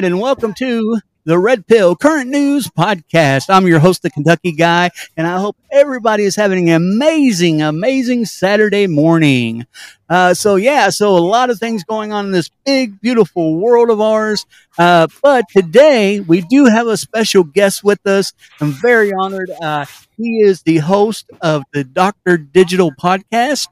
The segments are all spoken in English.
Right, and welcome to the Red Pill Current News Podcast. I'm your host, the Kentucky Guy, and I hope everybody is having an amazing, amazing Saturday morning. Uh, so yeah, so a lot of things going on in this big, beautiful world of ours. Uh, but today we do have a special guest with us. I'm very honored. Uh, he is the host of the Doctor Digital Podcast,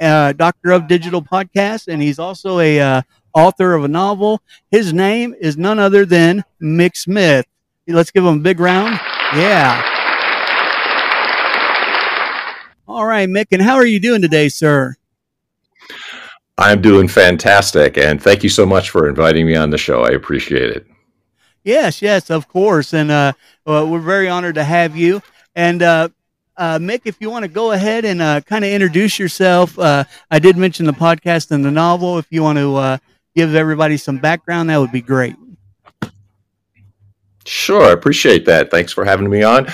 uh, Doctor of Digital Podcast, and he's also a uh, author of a novel. His name is none other than Mick Smith. Let's give him a big round. Yeah. All right, Mick, and how are you doing today, sir? I'm doing fantastic, and thank you so much for inviting me on the show. I appreciate it. Yes, yes, of course, and uh, well, we're very honored to have you. And uh, uh, Mick, if you want to go ahead and uh, kind of introduce yourself, uh, I did mention the podcast and the novel. If you want to uh, give everybody some background, that would be great. Sure, I appreciate that. Thanks for having me on.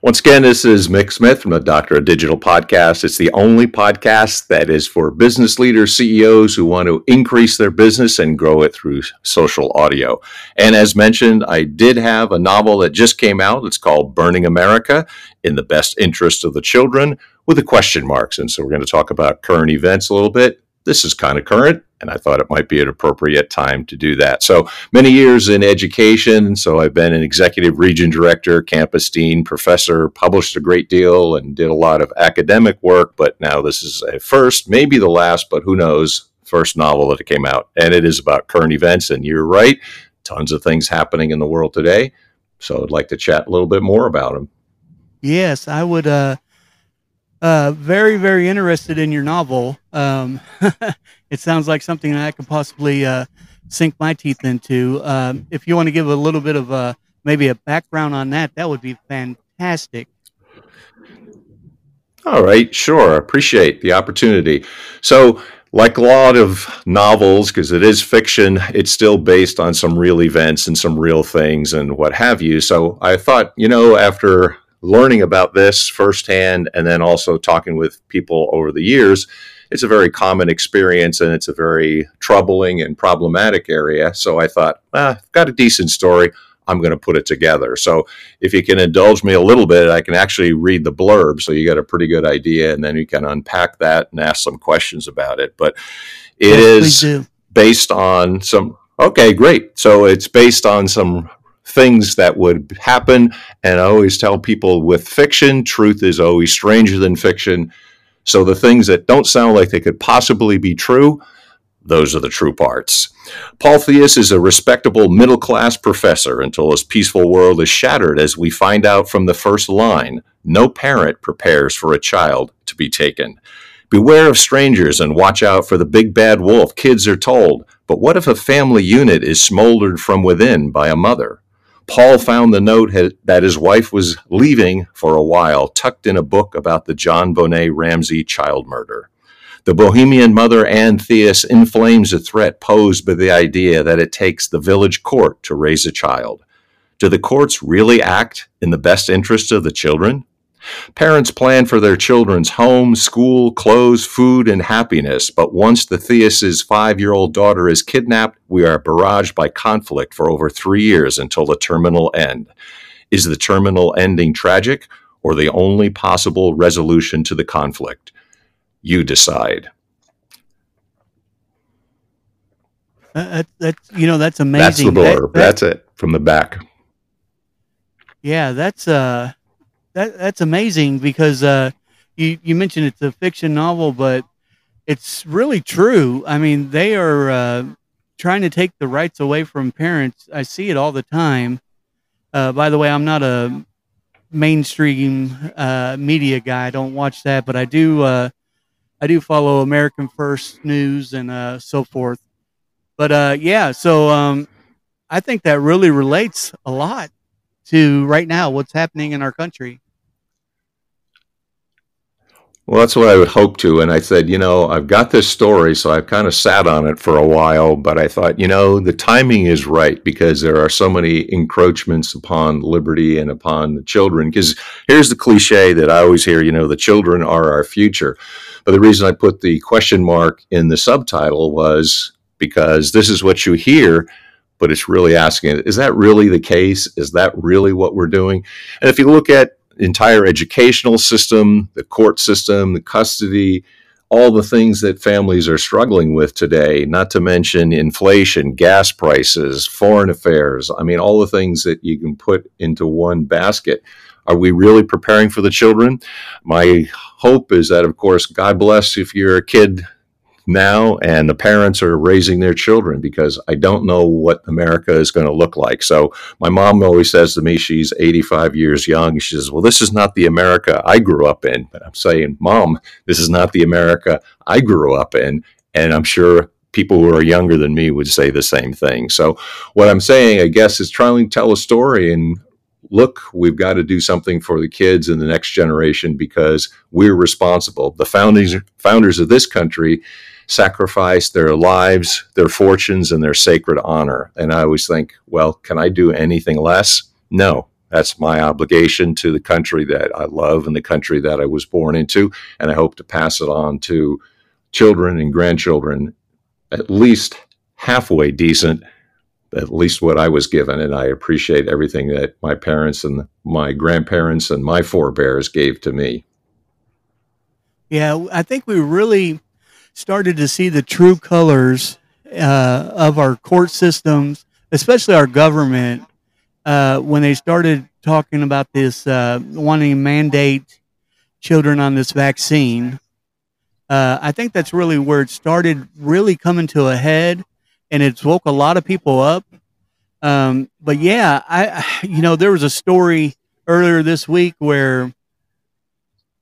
Once again, this is Mick Smith from the Doctor of Digital podcast. It's the only podcast that is for business leaders, CEOs who want to increase their business and grow it through social audio. And as mentioned, I did have a novel that just came out. It's called Burning America in the Best Interest of the Children with the question marks. And so we're going to talk about current events a little bit. This is kind of current and I thought it might be an appropriate time to do that. So many years in education. So I've been an executive region director, campus dean, professor, published a great deal, and did a lot of academic work. But now this is a first, maybe the last, but who knows, first novel that came out. And it is about current events. And you're right, tons of things happening in the world today. So I'd like to chat a little bit more about them. Yes, I would. Uh, uh, very, very interested in your novel. Um, it sounds like something that I could possibly uh, sink my teeth into. Um, if you want to give a little bit of a, maybe a background on that, that would be fantastic. All right, sure. Appreciate the opportunity. So, like a lot of novels, because it is fiction, it's still based on some real events and some real things and what have you. So, I thought, you know, after learning about this firsthand and then also talking with people over the years, it's a very common experience and it's a very troubling and problematic area. So I thought, ah, I've got a decent story. I'm going to put it together. So if you can indulge me a little bit, I can actually read the blurb so you get a pretty good idea and then you can unpack that and ask some questions about it. But it yes, is based on some okay, great. So it's based on some things that would happen and I always tell people with fiction, truth is always stranger than fiction. So the things that don't sound like they could possibly be true, those are the true parts. Paul Theus is a respectable middle class professor until his peaceful world is shattered as we find out from the first line no parent prepares for a child to be taken. Beware of strangers and watch out for the big bad wolf, kids are told. But what if a family unit is smoldered from within by a mother? Paul found the note that his wife was leaving for a while, tucked in a book about the JonBenét Ramsey child murder. The Bohemian mother Anne Theus inflames a threat posed by the idea that it takes the village court to raise a child. Do the courts really act in the best interest of the children? Parents plan for their children's home, school, clothes, food, and happiness, but once the Theus's five year old daughter is kidnapped, we are barraged by conflict for over three years until the terminal end. Is the terminal ending tragic or the only possible resolution to the conflict? You decide. Uh, that's you know that's amazing. That's the blurb. That, that, that's it from the back. Yeah, that's uh, that that's amazing because uh, you you mentioned it's a fiction novel, but it's really true. I mean, they are uh, trying to take the rights away from parents. I see it all the time. Uh, by the way, I'm not a mainstream uh, media guy. I don't watch that, but I do. Uh, I do follow American First News and uh, so forth. But yeah, so um, I think that really relates a lot to right now what's happening in our country. Well, that's what I would hope to. And I said, you know, I've got this story, so I've kind of sat on it for a while, but I thought, you know, the timing is right because there are so many encroachments upon liberty and upon the children. Because here's the cliche that I always hear, you know, the children are our future. But the reason I put the question mark in the subtitle was because this is what you hear, but it's really asking, is that really the case? Is that really what we're doing? And if you look at entire educational system, the court system, the custody, all the things that families are struggling with today, not to mention inflation, gas prices, foreign affairs. I mean, all the things that you can put into one basket. Are we really preparing for the children? My hope is that, of course, God bless if you're a kid now and the parents are raising their children because I don't know what America is going to look like. So my mom always says to me, she's 85 years young. She says, Well, this is not the America I grew up in. But I'm saying, Mom, this is not the America I grew up in. And I'm sure people who are younger than me would say the same thing. So what I'm saying, I guess, is trying to tell a story and look, we've got to do something for the kids and the next generation because we're responsible. The founders founders of this country sacrificed their lives, their fortunes, and their sacred honor. And I always think, well, can I do anything less? No. That's my obligation to the country that I love and the country that I was born into. And I hope to pass it on to children and grandchildren at least halfway decent at least what I was given. And I appreciate everything that my parents and my grandparents and my forebears gave to me. Yeah, I think we really started to see the true colors uh, of our court systems, especially our government, uh, when they started talking about this, uh, wanting to mandate children on this vaccine. Uh, I think that's really where it started really coming to a head and it's woke a lot of people up. Um, but yeah, I, you know, there was a story earlier this week where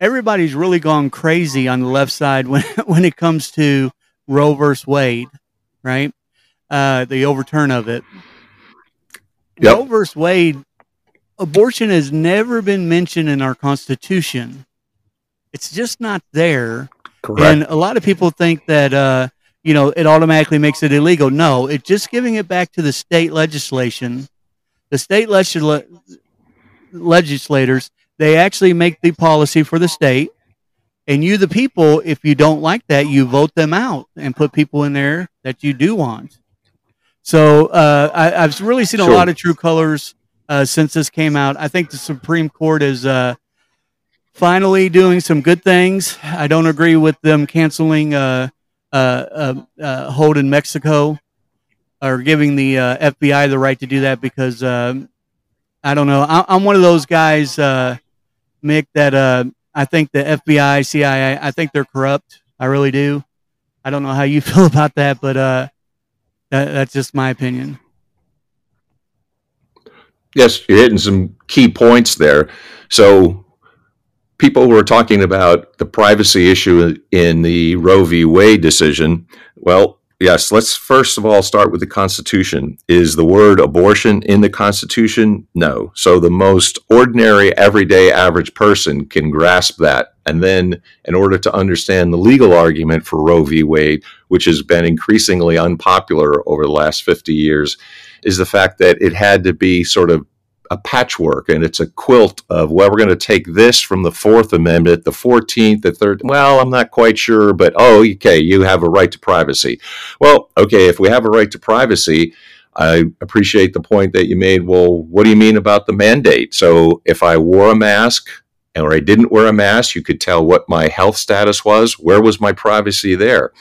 everybody's really gone crazy on the left side when, when it comes to Roe versus Wade, right? Uh, the overturn of it. Yep. Roe versus Wade, abortion has never been mentioned in our Constitution. It's just not there. Correct. And a lot of people think that, uh, you know, it automatically makes it illegal. No, it's just giving it back to the state legislation. The state legisla- legislators, they actually make the policy for the state. And you, the people, if you don't like that, you vote them out and put people in there that you do want. So uh, I, have really seen a sure. lot of true colors uh, since this came out. I think the Supreme Court is uh, finally doing some good things. I don't agree with them canceling uh, uh, uh, uh hold in Mexico or giving the uh, FBI the right to do that because um, I don't know. I, am one of those guys, uh, Mick, that uh, I think the FBI, CIA, I think they're corrupt. I really do. I don't know how you feel about that, but uh, that, that's just my opinion. Yes, you're hitting some key points there. So, people were talking about the privacy issue in the Roe v. Wade decision. Well, Yes, let's first of all start with the Constitution. Is the word abortion in the Constitution? No. So the most ordinary, everyday, average person can grasp that. And then, in order to understand the legal argument for Roe v. Wade, which has been increasingly unpopular over the last 50 years, is the fact that it had to be sort of a patchwork and it's a quilt of well we're going to take this from the fourth amendment the 14th the third well i'm not quite sure but oh okay you have a right to privacy. Well okay if we have a right to privacy i appreciate the point that you made. Well what do you mean about the mandate? So if i wore a mask or i didn't wear a mask you could tell what my health status was. Where was my privacy there?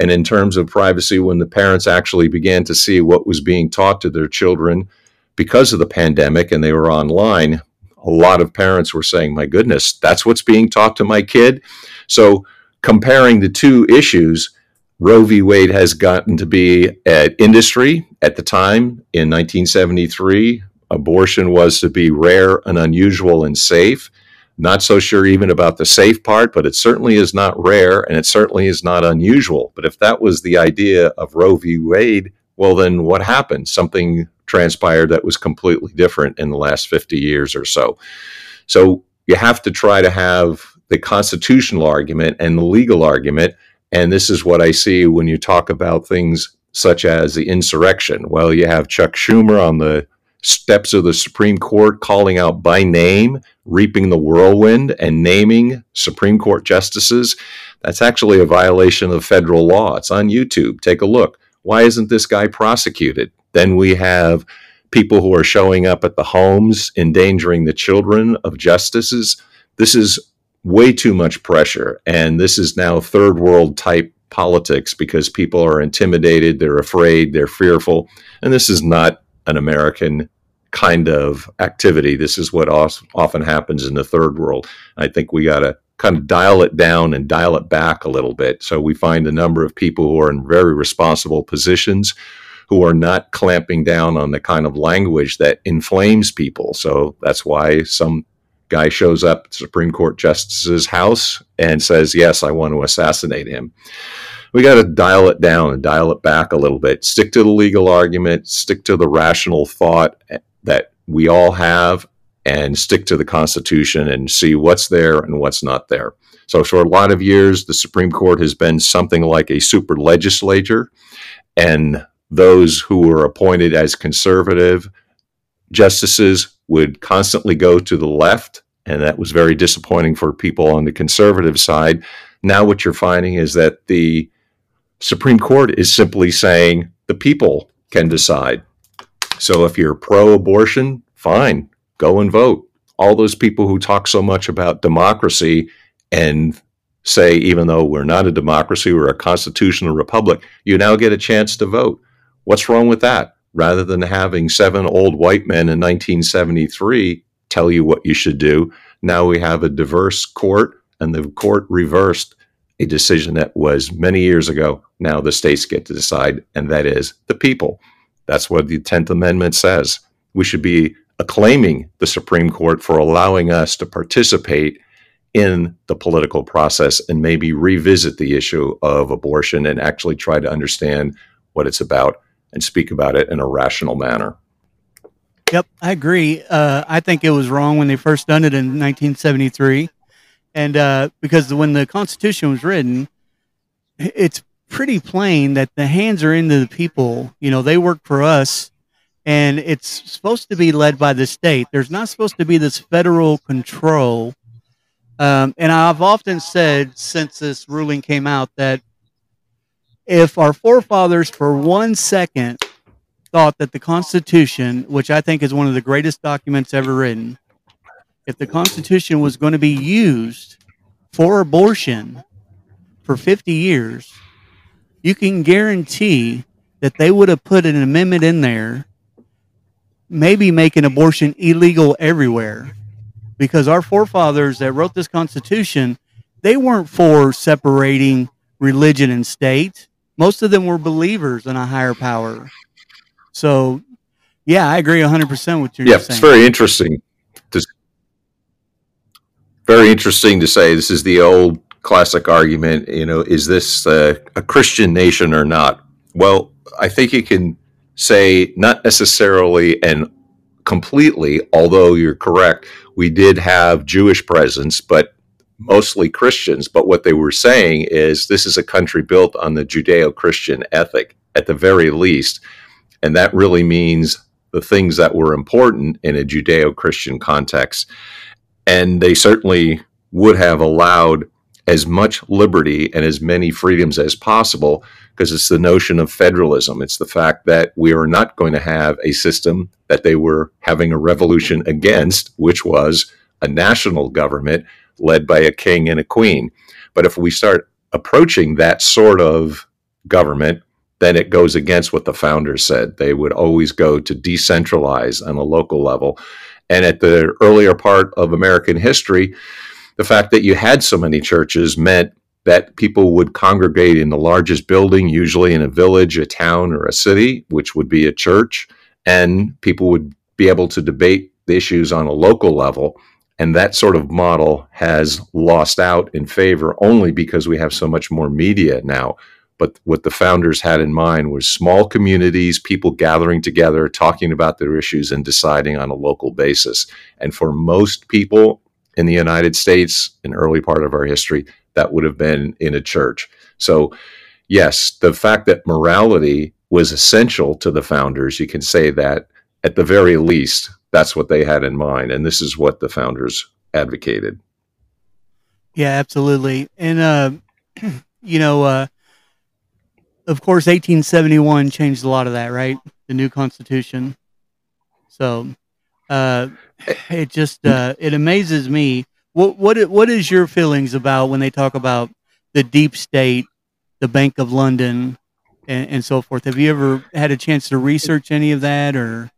And in terms of privacy when the parents actually began to see what was being taught to their children because of the pandemic and they were online, a lot of parents were saying, My goodness, that's what's being taught to my kid. So, comparing the two issues, Roe v. Wade has gotten to be at industry at the time in 1973. Abortion was to be rare and unusual and safe. Not so sure even about the safe part, but it certainly is not rare and it certainly is not unusual. But if that was the idea of Roe v. Wade, well, then what happened? Something transpired that was completely different in the last 50 years or so. So you have to try to have the constitutional argument and the legal argument. And this is what I see when you talk about things such as the insurrection. Well, you have Chuck Schumer on the steps of the Supreme Court calling out by name, reaping the whirlwind, and naming Supreme Court justices. That's actually a violation of federal law. It's on YouTube. Take a look. Why isn't this guy prosecuted? Then we have people who are showing up at the homes, endangering the children of justices. This is way too much pressure. And this is now third world type politics because people are intimidated, they're afraid, they're fearful. And this is not an American kind of activity. This is what often happens in the third world. I think we got to kind of dial it down and dial it back a little bit. So we find a number of people who are in very responsible positions who are not clamping down on the kind of language that inflames people. So that's why some guy shows up at Supreme Court Justice's house and says, Yes, I want to assassinate him. We got to dial it down and dial it back a little bit. Stick to the legal argument, stick to the rational thought that we all have, and stick to the Constitution and see what's there and what's not there. So, for a lot of years, the Supreme Court has been something like a super legislature, and those who were appointed as conservative justices would constantly go to the left, and that was very disappointing for people on the conservative side. Now, what you're finding is that the Supreme Court is simply saying the people can decide. So, if you're pro abortion, fine, go and vote. All those people who talk so much about democracy and say, even though we're not a democracy, we're a constitutional republic, you now get a chance to vote. What's wrong with that? Rather than having seven old white men in 1973 tell you what you should do, now we have a diverse court, and the court reversed a decision that was many years ago. Now the states get to decide, and that is the people. That's what the 10th Amendment says. We should be acclaiming the Supreme Court for allowing us to participate in the political process and maybe revisit the issue of abortion and actually try to understand what it's about and speak about it in a rational manner. Yep, I agree. Uh, I think it was wrong when they first done it in 1973, and uh, because when the Constitution was written, it's pretty plain that the hands are into the people. You know, they work for us, and it's supposed to be led by the state. There's not supposed to be this federal control. Um, and I've often said since this ruling came out that if our forefathers for one second thought that the Constitution, which I think is one of the greatest documents ever written, if the Constitution was going to be used for abortion for 50 years, you can guarantee that they would have put an amendment in there, maybe making abortion illegal everywhere. Because our forefathers that wrote this Constitution, they weren't for separating religion and state. Most of them were believers in a higher power. So, yeah, I agree 100% with you. Yeah, it's very interesting. very interesting to say this is the old classic argument, you know, is this a Christian nation or not? Well, I think you can say not necessarily and completely, although you're correct, we did have Jewish presence, but mostly Christians. But what they were saying is this is a country built on the Judeo Christian ethic at the very least. And that really means the things that were important in a Judeo Christian context. And they certainly would have allowed as much liberty and as many freedoms as possible because it's the notion of federalism. It's the fact that we are not going to have a system that they were having a revolution against, which was a national government led by a king and a queen. But if we start approaching that sort of government, then it goes against what the founders said. They would always go to decentralize on a local level. And at the earlier part of American history, the fact that you had so many churches meant that people would congregate in the largest building, usually in a village, a town, or a city, which would be a church, and people would be able to debate the issues on a local level. And that sort of model has lost out in favor only because we have so much more media now. But what the founders had in mind was small communities, people gathering together, talking about their issues, and deciding on a local basis. And for most people in the United States, in early part of our history, that would have been in a church. So, yes, the fact that morality was essential to the founders, you can say that at the very least, that's what they had in mind. And this is what the founders advocated. Yeah, absolutely. And, uh, you know, uh, of course, 1871 changed a lot of that, right? The new Constitution. So, uh, it just uh, it amazes me. What what what is your feelings about when they talk about the deep state, the Bank of London, and, and so forth? Have you ever had a chance to research any of that, or?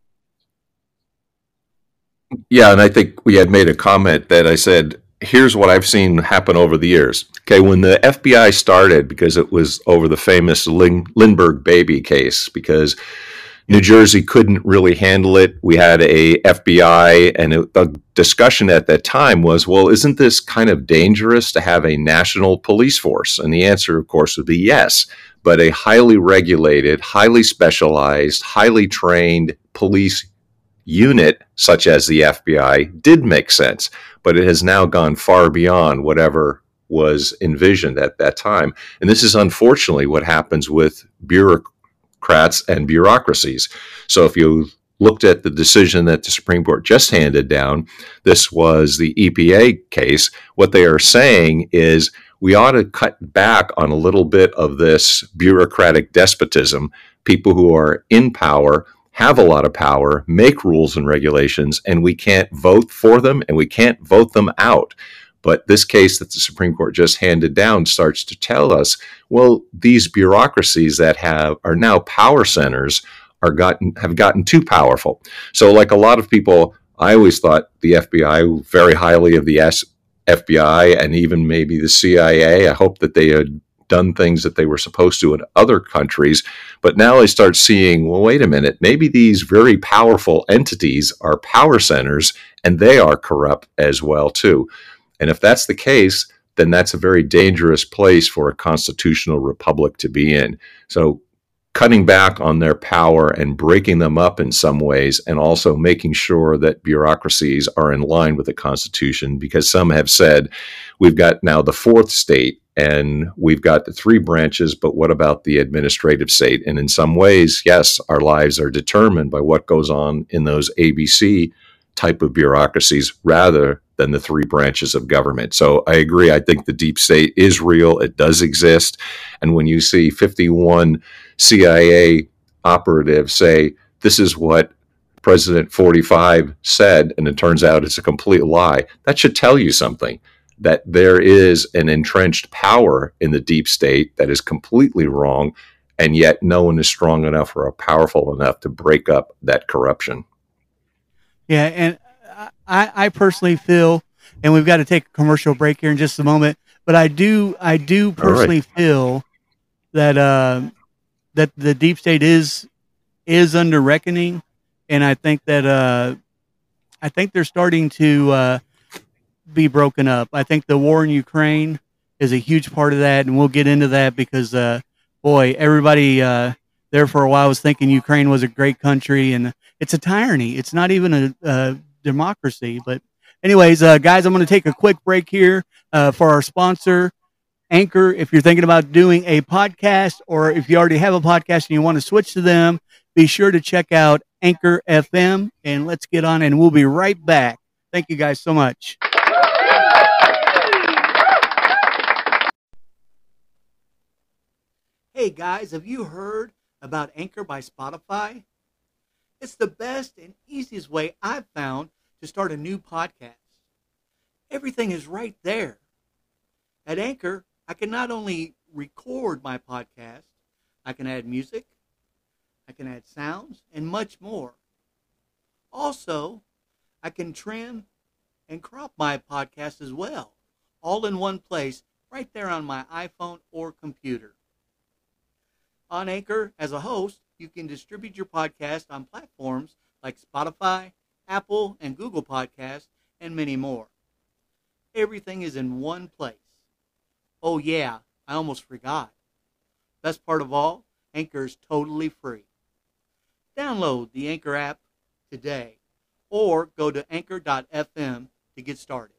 Yeah, and I think we had made a comment that I said, here's what I've seen happen over the years. Okay, when the FBI started, because it was over the famous Lindbergh baby case, because New Jersey couldn't really handle it. We had a FBI, and it, the discussion at that time was, well, isn't this kind of dangerous to have a national police force? And the answer, of course, would be yes. But a highly regulated, highly specialized, highly trained police unit, such as the FBI, did make sense. But it has now gone far beyond whatever was envisioned at that time. And this is unfortunately what happens with bureaucrats and bureaucracies. So if you looked at the decision that the Supreme Court just handed down, this was the EPA case. What they are saying is we ought to cut back on a little bit of this bureaucratic despotism. People who are in power have a lot of power, make rules and regulations, and we can't vote for them and we can't vote them out. But this case that the Supreme Court just handed down starts to tell us, well, these bureaucracies that have are now power centers are gotten have gotten too powerful. So, like a lot of people, I always thought the FBI very highly of the S- FBI and even maybe the CIA. I hope that they had done things that they were supposed to in other countries. But now I start seeing, well, wait a minute, maybe these very powerful entities are power centers and they are corrupt as well too. And if that's the case, then that's a very dangerous place for a constitutional republic to be in. So, cutting back on their power and breaking them up in some ways, and also making sure that bureaucracies are in line with the Constitution, because some have said we've got now the fourth state and we've got the three branches, but what about the administrative state? And in some ways, yes, our lives are determined by what goes on in those ABC type of bureaucracies rather than the three branches of government. So I agree. I think the deep state is real. It does exist. And when you see 51 CIA operatives say this is what President 45 said, and it turns out it's a complete lie, that should tell you something that there is an entrenched power in the deep state that is completely wrong, and yet no one is strong enough or powerful enough to break up that corruption. Yeah, and I, I personally feel, and we've got to take a commercial break here in just a moment, but I do, I do personally right. feel that uh, that the deep state is is under reckoning, and I think that uh, I think they're starting to uh, be broken up. I think the war in Ukraine is a huge part of that, and we'll get into that because, uh, boy, everybody uh, there for a while was thinking Ukraine was a great country, and it's a tyranny. It's not even a, a democracy. But, anyways, uh, guys, I'm going to take a quick break here uh, for our sponsor. Anchor, if you're thinking about doing a podcast or if you already have a podcast and you want to switch to them, be sure to check out Anchor FM and let's get on and we'll be right back. Thank you guys so much. Hey guys, have you heard about Anchor by Spotify? It's the best and easiest way I've found to start a new podcast. Everything is right there. At Anchor, I can not only record my podcast, I can add music, I can add sounds, and much more. Also, I can trim and crop my podcast as well, all in one place, right there on my iPhone or computer. On Anchor, as a host, you can distribute your podcast on platforms like Spotify, Apple, and Google Podcasts, and many more. Everything is in one place. Oh, yeah, I almost forgot. Best part of all, Anchor is totally free. Download the Anchor app today or go to anchor.fm to get started.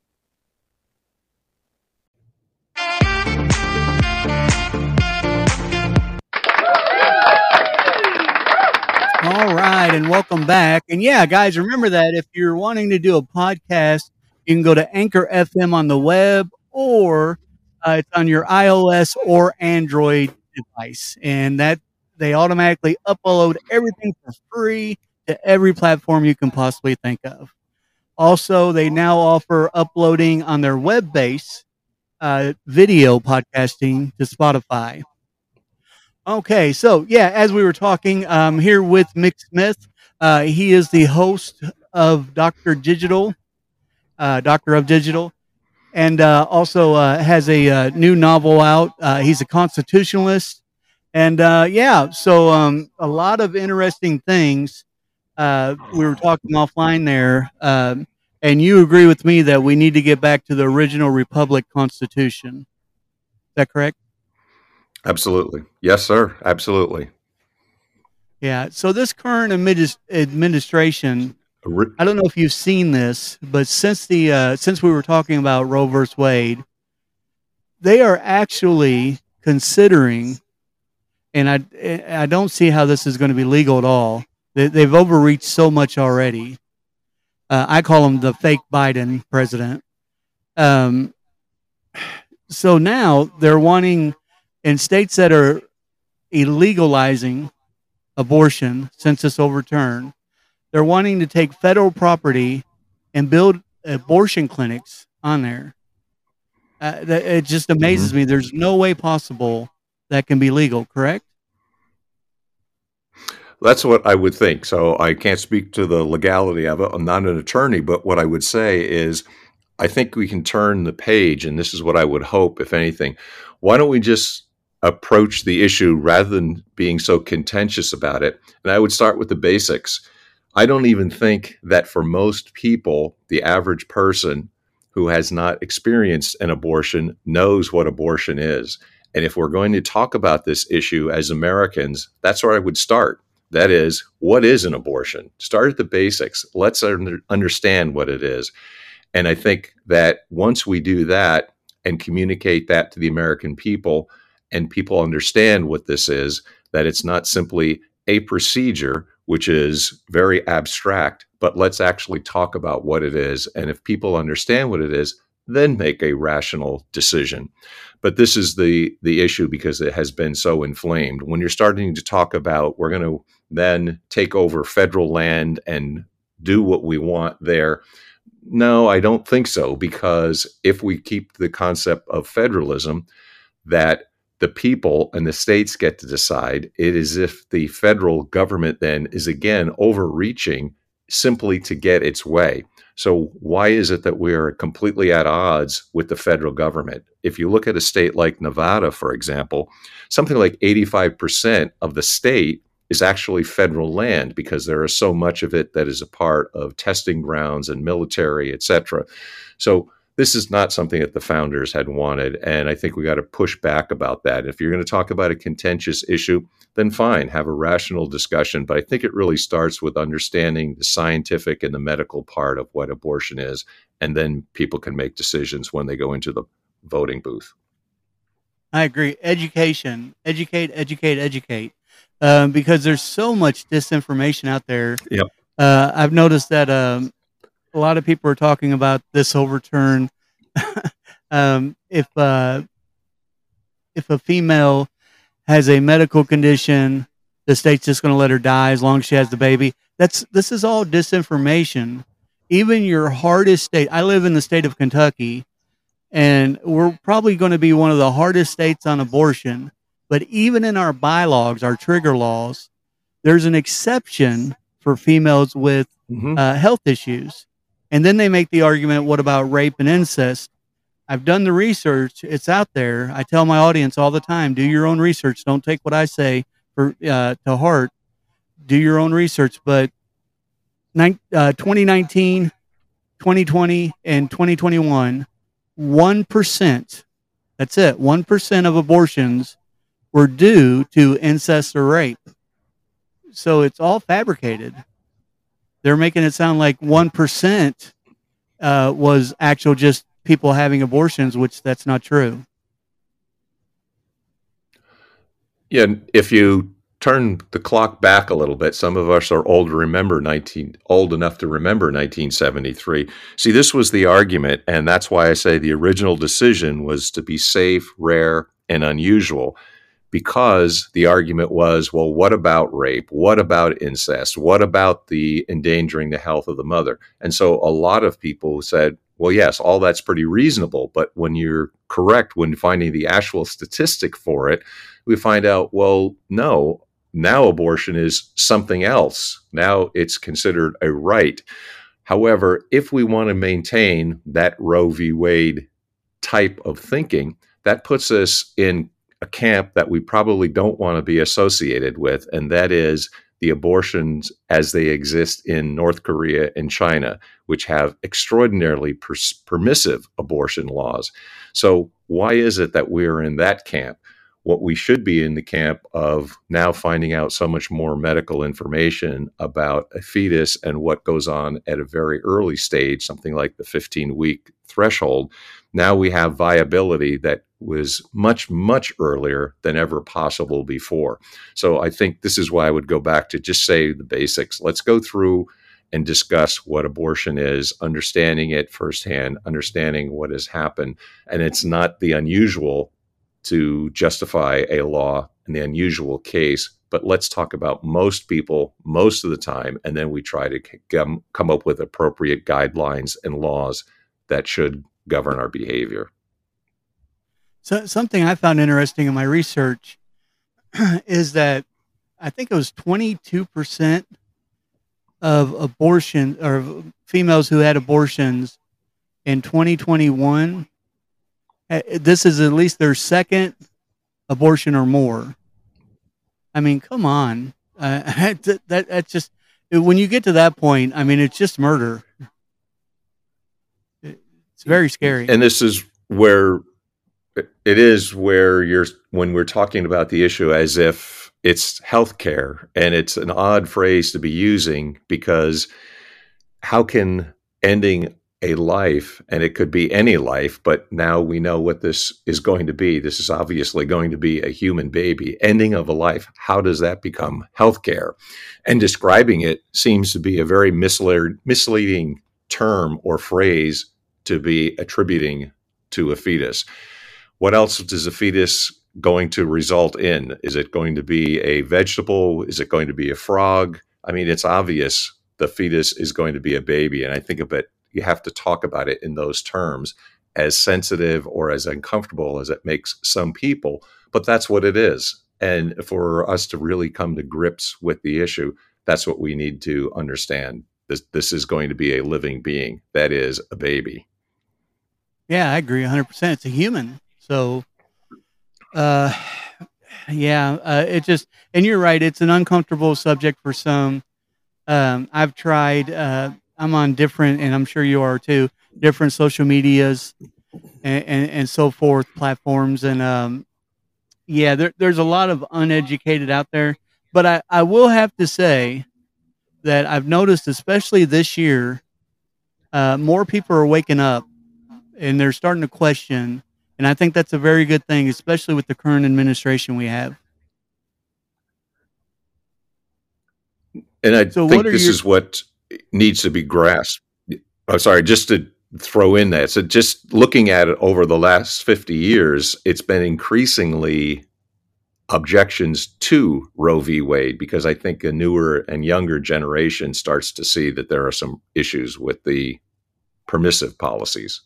All right, and welcome back. And yeah, guys, remember that if you're wanting to do a podcast, you can go to Anchor FM on the web or uh, it's on your iOS or Android device, and that they automatically upload everything for free to every platform you can possibly think of. Also, they now offer uploading on their web base uh, video podcasting to Spotify. Okay, so yeah, as we were talking um, here with Mick Smith, uh, he is the host of Doctor Digital, uh, Doctor of Digital, and uh, also uh, has a uh, new novel out. Uh, he's a constitutionalist, and yeah, so um, a lot of interesting things. we were talking offline there, um, and you agree with me that we need to get back to the original Republic Constitution. Is that correct? Absolutely. Yes, sir. Absolutely. Yeah. So this current administration, I don't know if you've seen this, but since the uh, since we were talking about Roe versus Wade, they are actually considering, and I I don't see how this is going to be legal at all. They, they've overreached so much already. Uh, I call him the fake Biden president. Um, so now they're wanting in states that are illegalizing abortion since it's overturned, they're wanting to take federal property and build abortion clinics on there. Uh, it just amazes mm-hmm. me. There's no way possible that can be legal, correct? That's what I would think. So I can't speak to the legality of it. I'm not an attorney, but what I would say is I think we can turn the page, and this is what I would hope, if anything. Why don't we just approach the issue rather than being so contentious about it. And I would start with the basics. I don't even think that for most people, the average person who has not experienced an abortion knows what abortion is. And if we're going to talk about this issue as Americans, that's where I would start. That is, what is an abortion? Start at the basics. Let's understand what it is. And I think that once we do that and communicate that to the American people, and people understand what this is, that it's not simply a procedure, which is very abstract, but let's actually talk about what it is. And if people understand what it is, then make a rational decision. But this is the the issue because it has been so inflamed. When you're starting to talk about we're going to then take over federal land and do what we want there, no, I don't think so. Because if we keep the concept of federalism, that the people and the states get to decide, it is if the federal government then is again overreaching simply to get its way. So, why is it that we are completely at odds with the federal government? If you look at a state like Nevada, for example, something like 85% of the state is actually federal land because there is so much of it that is a part of testing grounds and military, et cetera. So this is not something that the founders had wanted. And I think we got to push back about that. If you're going to talk about a contentious issue, then fine, have a rational discussion. But I think it really starts with understanding the scientific and the medical part of what abortion is. And then people can make decisions when they go into the voting booth. I agree. Education, educate, educate, educate um, because there's so much disinformation out there. Yep. Uh, I've noticed that um, a lot of people are talking about this overturn. um, if uh, if a female has a medical condition, the state's just going to let her die as long as she has the baby. That's this is all disinformation. Even your hardest state. I live in the state of Kentucky, and we're probably going to be one of the hardest states on abortion. But even in our bylaws, our trigger laws, there's an exception for females with mm-hmm. uh, health issues. And then they make the argument what about rape and incest? I've done the research, it's out there. I tell my audience all the time do your own research. Don't take what I say for, uh, to heart. Do your own research. But uh, 2019, 2020, and 2021, 1%, that's it, 1% of abortions were due to incest or rape. So it's all fabricated. They're making it sound like 1% uh, was actual just people having abortions, which that's not true. Yeah, if you turn the clock back a little bit, some of us are old remember 19 old enough to remember 1973. See, this was the argument and that's why I say the original decision was to be safe, rare, and unusual because the argument was, well, what about rape? What about incest? What about the endangering the health of the mother? And so a lot of people said, well, yes, all that's pretty reasonable. But when you're correct, when finding the actual statistic for it, we find out, well, no, now abortion is something else. Now it's considered a right. However, if we want to maintain that Roe v. Wade type of thinking, that puts us in a camp that we probably don't want to be associated with, and that is the abortions as they exist in North Korea and China, which have extraordinarily per- permissive abortion laws. So, why is it that we're in that camp? What we should be in the camp of now finding out so much more medical information about a fetus and what goes on at a very early stage, something like the 15 week threshold. Now we have viability that was much, much earlier than ever possible before. So I think this is why I would go back to just say the basics. Let's go through and discuss what abortion is, understanding it firsthand, understanding what has happened. And it's not the unusual to justify a law in the unusual case, but let's talk about most people most of the time. And then we try to come, come up with appropriate guidelines and laws that should govern our behavior. So something I found interesting in my research is that I think it was 22% of abortion or females who had abortions in 2021. Eh, this is at least their second abortion or more. I mean, come on. Uh, that, that that's just when you get to that point. I mean, it's just murder. It's very scary. And this is where it is where you're when we're talking about the issue as if it's healthcare and it's an odd phrase to be using because how can ending a life and it could be any life but now we know what this is going to be. This is obviously going to be a human baby. Ending of a life how does that become healthcare? And describing it seems to be a very misleading term or phrase to be attributing to a fetus. What else is a fetus going to result in? Is it going to be a vegetable? Is it going to be a frog? I mean, it's obvious the fetus is going to be a baby. And I think of it, you have to talk about it in those terms as sensitive or as uncomfortable as it makes some people, but that's what it is. And for us to really come to grips with the issue, that's what we need to understand. This, this is going to be a living being, that is, a baby. Yeah, I agree 100%. It's a human. So, uh, yeah, uh, it just, and you're right, it's an uncomfortable subject for some. Um, I've tried, uh, I'm on different, and I'm sure you are too, different social medias and, and, and so forth platforms. And um, yeah, there, there's a lot of uneducated out there. But I, I will have to say that I've noticed, especially this year, uh, more people are waking up and they're starting to question. And I think that's a very good thing, especially with the current administration we have. And I so think this your- is what needs to be grasped. I'm sorry, just to throw in that. So just looking at it over the last 50 years, it's been increasingly objections to Roe v. Wade because I think a newer and younger generation starts to see that there are some issues with the permissive policies.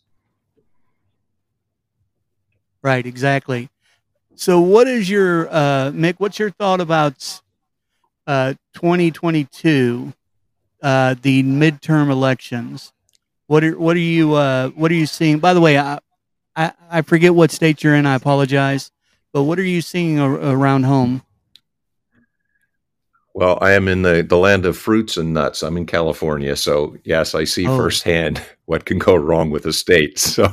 Right, exactly. So, what is your uh, Mick? What's your thought about uh, 2022, uh, the midterm elections? What are what are you uh, what are you seeing? By the way, I, I, I forget what state you're in. I apologize, but what are you seeing around home? Well, I am in the, the land of fruits and nuts. I'm in California, so yes, I see oh. firsthand what can go wrong with a state. So,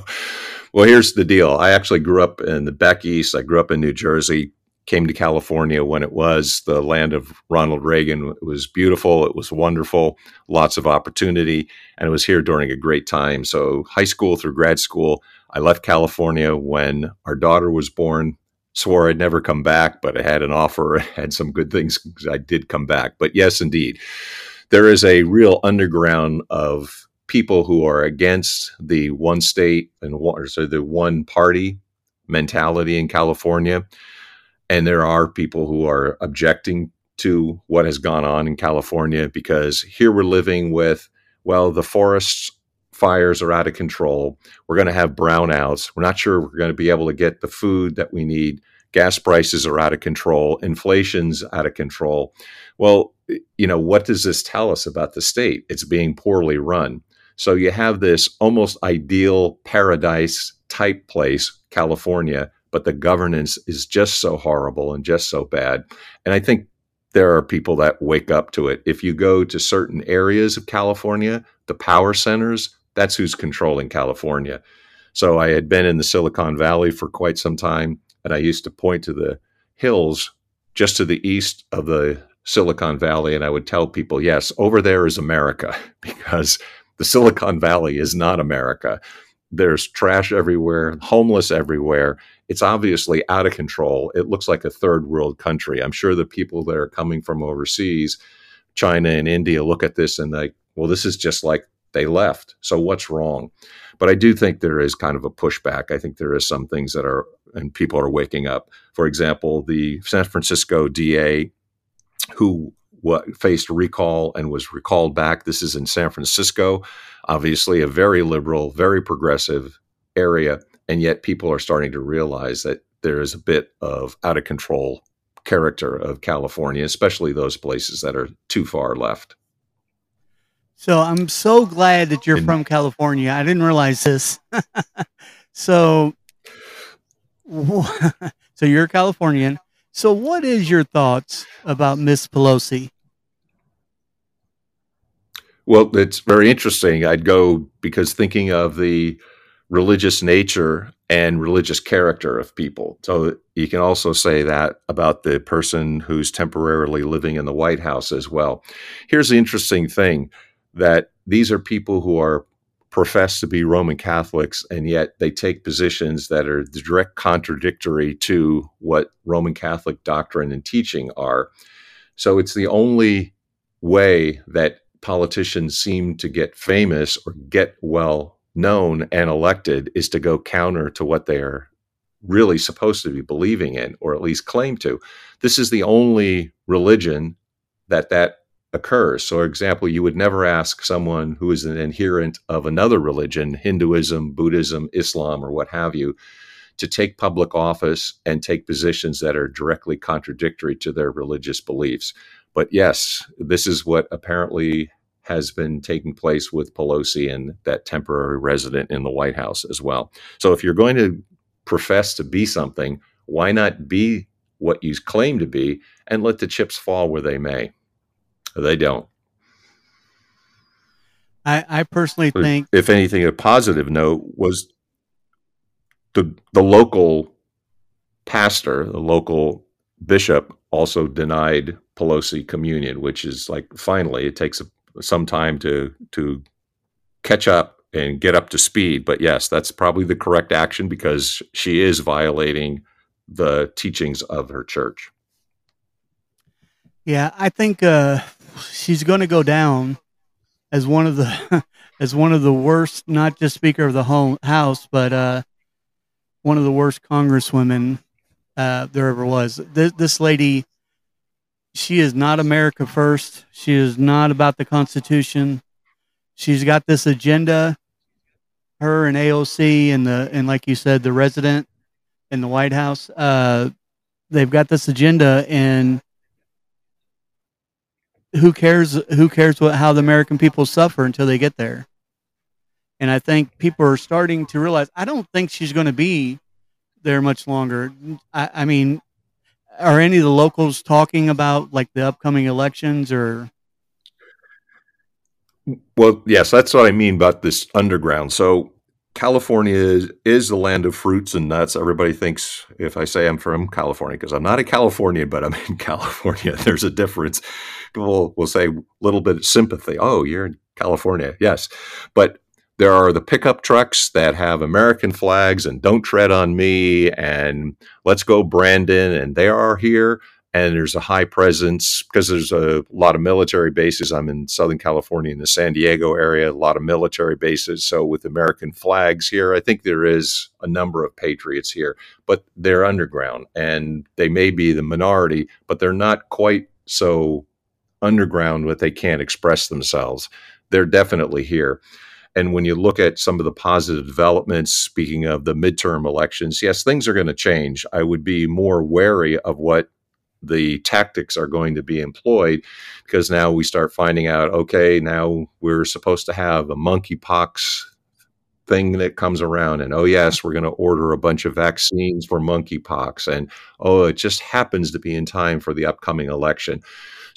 well, here's the deal. I actually grew up in the back east. I grew up in New Jersey came to California when it was the land of Ronald Reagan. It was beautiful. It was wonderful, lots of opportunity, and it was here during a great time. So, high school through grad school, I left California when our daughter was born. Swore I'd never come back, but I had an offer, had some good things. I did come back. But yes, indeed, there is a real underground of people who are against the one state and one, so the one party mentality in California and there are people who are objecting to what has gone on in California because here we're living with, well, the forests fires are out of control. We're going to have brownouts. We're not sure we're going to be able to get the food that we need. Gas prices are out of control. Inflation's out of control. Well, you know, what does this tell us about the state? It's being poorly run. So you have this almost ideal paradise type place, California, but the governance is just so horrible and just so bad. And I think there are people that wake up to it. If you go to certain areas of California, the power centers, that's who's controlling California. So I had been in the Silicon Valley for quite some time, and I used to point to the hills just to the east of the Silicon Valley, and I would tell people, yes, over there is America, because the Silicon Valley is not America. There's trash everywhere, homeless everywhere. It's obviously out of control. It looks like a third world country. I'm sure the people that are coming from overseas, China and India, look at this and they, well, this is just like they left. So what's wrong? But I do think there is kind of a pushback. I think there is some things that are, and people are waking up. For example, the San Francisco DA, who what faced recall and was recalled back. This is in San Francisco, obviously a very liberal, very progressive area, and yet people are starting to realize that there is a bit of out of control character of California, especially those places that are too far left. So I'm so glad that you're and, from California. I didn't realize this. so so you're a Californian. So, what is your thoughts about Miss Pelosi? Well, it's very interesting. I'd go because thinking of the religious nature and religious character of people. So you can also say that about the person who's temporarily living in the White House as well. Here's the interesting thing that these are people who are profess to be Roman Catholics, and yet they take positions that are direct contradictory to what Roman Catholic doctrine and teaching are. So it's the only way that politicians seem to get famous or get well known and elected is to go counter to what they're really supposed to be believing in, or at least claim to. This is the only religion that that occurs. So, for example, you would never ask someone who is an adherent of another religion, Hinduism, Buddhism, Islam, or what have you, to take public office and take positions that are directly contradictory to their religious beliefs. But yes, this is what apparently has been taking place with Pelosi and that temporary resident in the White House as well. So if you're going to profess to be something, why not be what you claim to be and let the chips fall where they may? They don't. I, I personally think, if anything, a positive note was the the local pastor, the local bishop, also denied Pelosi communion, which is like finally it takes a, some time to to catch up and get up to speed. But yes, that's probably the correct action because she is violating the teachings of her church. Yeah, I think uh, she's going to go down as one of the as one of the worst, not just Speaker of the home, House, but uh, one of the worst congresswomen uh, there ever was. This, this lady, she is not America first. She is not about the Constitution. She's got this agenda. Her and AOC and the and like you said, the resident in the White House. Uh, they've got this agenda, and who cares? Who cares what how the American people suffer until they get there? And I think people are starting to realize. I don't think she's going to be there much longer. I, I mean, are any of the locals talking about like the upcoming elections or? Well, yes, that's what I mean about this underground. So California is, is the land of fruits and nuts. Everybody thinks if I say I'm from California, because I'm not a Californian, but I'm in California, there's a difference. People will say a little bit of sympathy. Oh, you're in California. Yes. But there are the pickup trucks that have American flags and don't tread on me and let's go Brandon and they are here and there's a high presence because there's a lot of military bases. I'm in Southern California in the San Diego area, a lot of military bases. So with American flags here, I think there is a number of patriots here, but they're underground and they may be the minority, but they're not quite so underground that they can't express themselves. They're definitely here. And when you look at some of the positive developments, speaking of the midterm elections, yes, things are going to change. I would be more wary of what the tactics are going to be employed because now we start finding out okay, now we're supposed to have a monkeypox thing that comes around and oh yes we're going to order a bunch of vaccines for monkeypox and oh it just happens to be in time for the upcoming election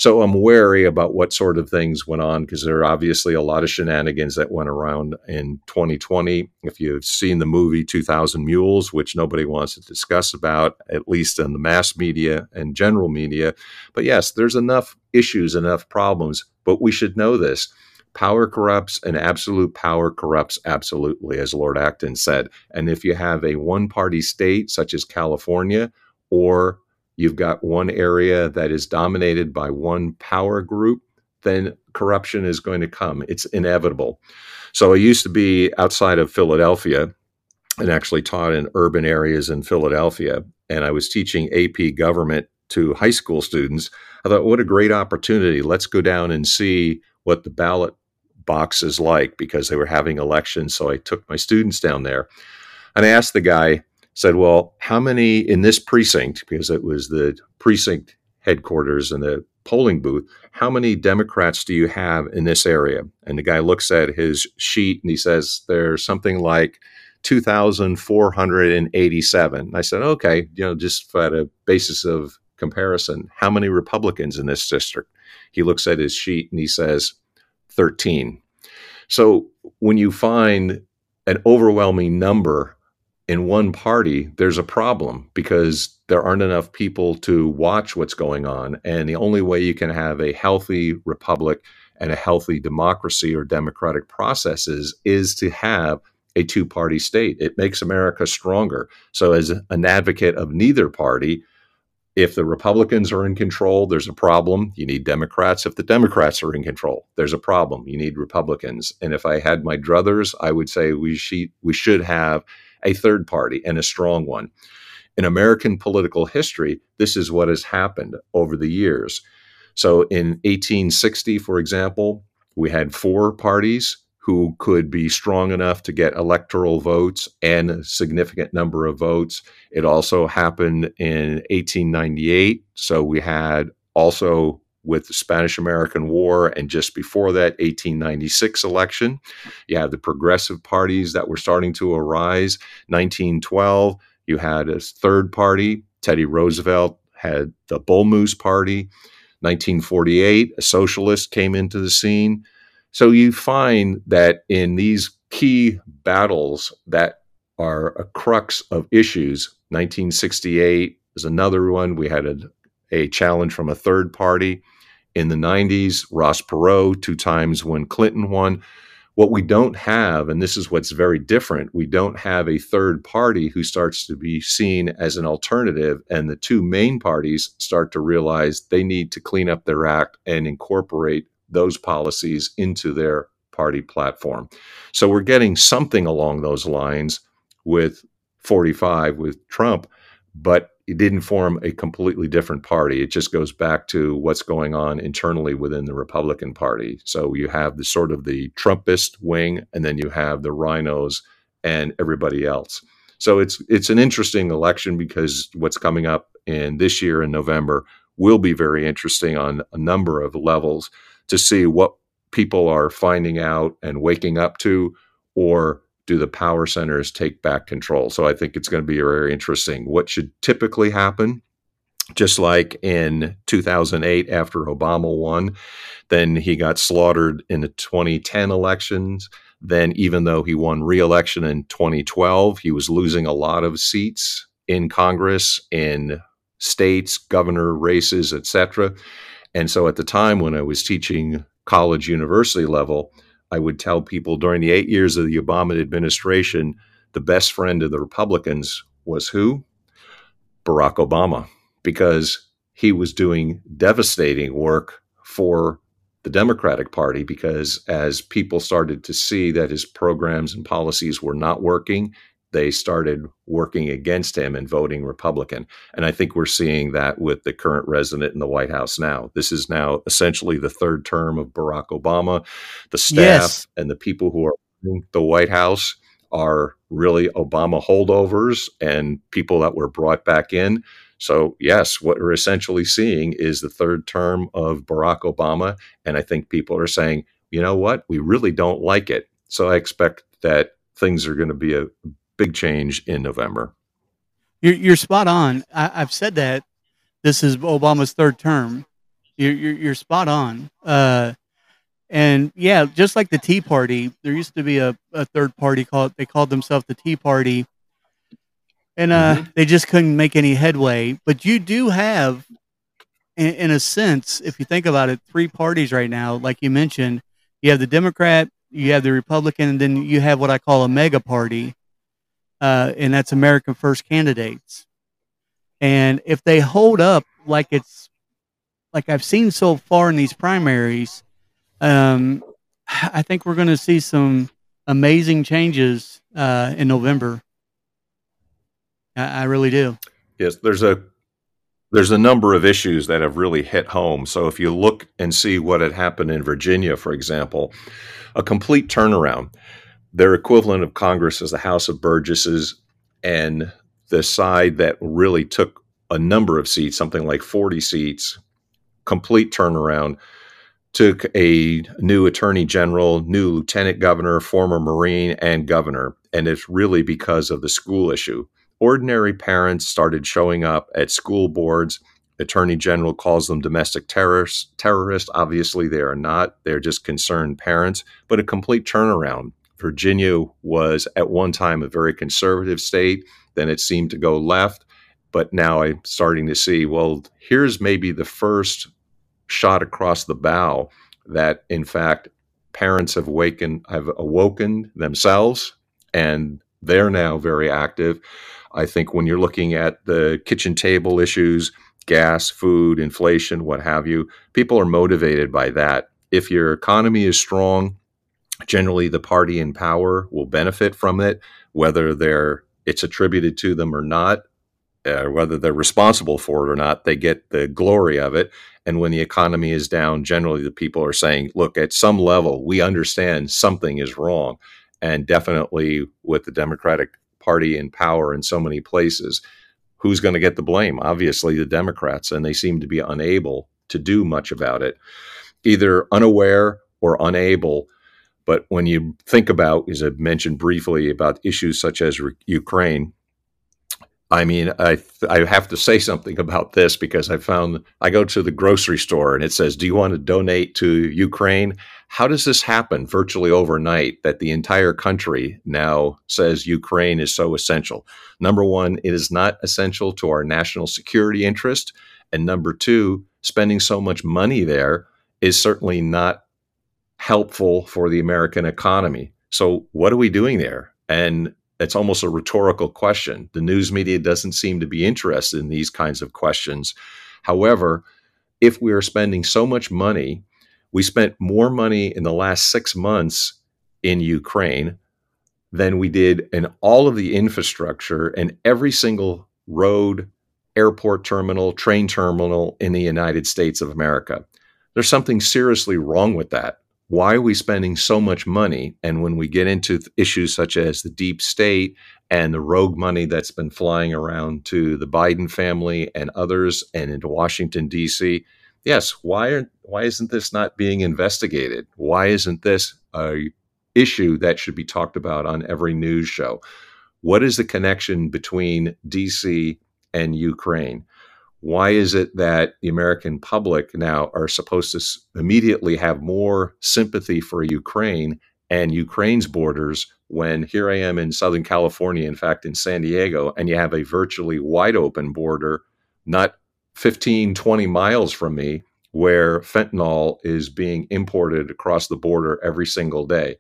so I'm wary about what sort of things went on because there are obviously a lot of shenanigans that went around in 2020. If you've seen the movie 2000 Mules, which nobody wants to discuss about, at least in the mass media and general media. But yes, there's enough issues, enough problems, but we should know this. Power corrupts and absolute power corrupts absolutely, as Lord Acton said. And if you have a one party state such as California or you've got one area that is dominated by one power group, then corruption is going to come. It's inevitable. So I used to be outside of Philadelphia and actually taught in urban areas in Philadelphia. And I was teaching AP government to high school students. I thought, what a great opportunity. Let's go down and see what the ballot box is like because they were having elections. So I took my students down there and I asked the guy, said, Well, how many in this precinct, because it was the precinct headquarters and the polling booth, how many Democrats do you have in this area? And the guy looks at his sheet and he says, There's something like 2,487. I said, Okay, you know, just at a basis of comparison, how many Republicans in this district? He looks at his sheet and he says, 13. So when you find an overwhelming number in one party, there's a problem because there aren't enough people to watch what's going on. And the only way you can have a healthy republic and a healthy democracy or democratic processes is to have a two party state. It makes America stronger. So, as an advocate of neither party, if the Republicans are in control, there's a problem. You need Democrats. If the Democrats are in control, there's a problem. You need Republicans. And if I had my druthers, I would say we should, we should have a third party and a strong one. In American political history, this is what has happened over the years. So in 1860, for example, we had four parties who could be strong enough to get electoral votes and a significant number of votes. It also happened in 1898. So we had also with the Spanish American War and just before that 1896 election, you had the progressive parties that were starting to arise. 1912, you had a third party. Teddy Roosevelt had the Bull Moose Party. 1948, a socialist came into the scene. So you find that in these key battles that are a crux of issues, 1968 is another one. We had a, a challenge from a third party. In the 90s, Ross Perot, two times when Clinton won. What we don't have, and this is what's very different, we don't have a third party who starts to be seen as an alternative. And the two main parties start to realize they need to clean up their act and incorporate those policies into their party platform. So we're getting something along those lines with 45 with Trump, but it didn't form a completely different party. It just goes back to what's going on internally within the Republican Party. So you have the sort of the Trumpist wing, and then you have the RINOs and everybody else. So it's it's an interesting election because what's coming up in this year in November will be very interesting on a number of levels to see what people are finding out and waking up to, or do the power centers take back control? So I think it's going to be very interesting. What should typically happen? Just like in 2008, after Obama won, then he got slaughtered in the 2010 elections. Then, even though he won re-election in 2012, he was losing a lot of seats in Congress, in states, governor races, etc. And so at the time when I was teaching college university level, I would tell people during the eight years of the Obama administration, the best friend of the Republicans was who? Barack Obama, because he was doing devastating work for the Democratic Party. Because as people started to see that his programs and policies were not working, they started working against him and voting Republican. And I think we're seeing that with the current resident in the White House now. This is now essentially the third term of Barack Obama. The staff yes. and the people who are in the White House are really Obama holdovers and people that were brought back in. So, yes, what we're essentially seeing is the third term of Barack Obama. And I think people are saying, you know what, we really don't like it. So I expect that things are going to be a big change in November. You're, you're spot on. I, have said that this is Obama's third term. You're, you're, you're spot on. Uh, and yeah, just like the Tea Party, there used to be a, a third party called, they called themselves the Tea Party. And uh, mm-hmm. they just couldn't make any headway. But you do have, in, in a sense, if you think about it, three parties right now. Like you mentioned, you have the Democrat, you have the Republican, and then you have what I call a MAGA party uh, and that's American First candidates. And if they hold up like it's like I've seen so far in these primaries, um, I think we're going to see some amazing changes uh, in November. I, I really do. Yes, there's a there's a number of issues that have really hit home. So if you look and see what had happened in Virginia, for example, a complete turnaround their equivalent of Congress is the House of Burgesses, and the side that really took a number of seats, something like 40 seats, complete turnaround, took a new attorney general, new lieutenant governor, former Marine, and governor. And it's really because of the school issue. Ordinary parents started showing up at school boards. Attorney General calls them domestic terrorists. Terrorists, obviously, they are not. They're just concerned parents, but a complete turnaround Virginia was at one time a very conservative state. Then it seemed to go left. But now I'm starting to see, well, here's maybe the first shot across the bow that, in fact, parents have awakened, have awoken themselves, and they're now very active. I think when you're looking at the kitchen table issues, gas, food, inflation, what have you. People are motivated by that. If your economy is strong, generally the party in power will benefit from it, whether they're it's attributed to them or not, uh, whether they're responsible for it or not, they get the glory of it. And when the economy is down, generally the people are saying, look, at some level, we understand something is wrong. And definitely with the Democratic Party in power in so many places, who's going to get the blame? Obviously, the Democrats, and they seem to be unable to do much about it, either unaware or unable. But when you think about, as I mentioned briefly, about issues such as Ukraine, I mean, I I have to say something about this because I found I go to the grocery store and it says, "Do you want to donate to Ukraine?" How does this happen virtually overnight that the entire country now says Ukraine is so essential? Number 1, it is not essential to our national security interest, and number 2, spending so much money there is certainly not helpful for the American economy. So, what are we doing there? And it's almost a rhetorical question. The news media doesn't seem to be interested in these kinds of questions. However, if we are spending so much money, we spent more money in the last six months in Ukraine than we did in all of the infrastructure and every single road, airport terminal, train terminal in the United States of America. There's something seriously wrong with that why are we spending so much money? And when we get into issues such as the deep state and the rogue money that's been flying around to the Biden family and others and into Washington, D.C., yes, why, are, why isn't this not being investigated? Why isn't this a issue that should be talked about on every news show? What is the connection between D.C. and Ukraine? Why is it that the American public now are supposed to immediately have more sympathy for Ukraine and Ukraine's borders when here I am in Southern California, in fact, in San Diego, and you have a virtually wide open border, not 15, 20 miles from me, where fentanyl is being imported across the border every single day.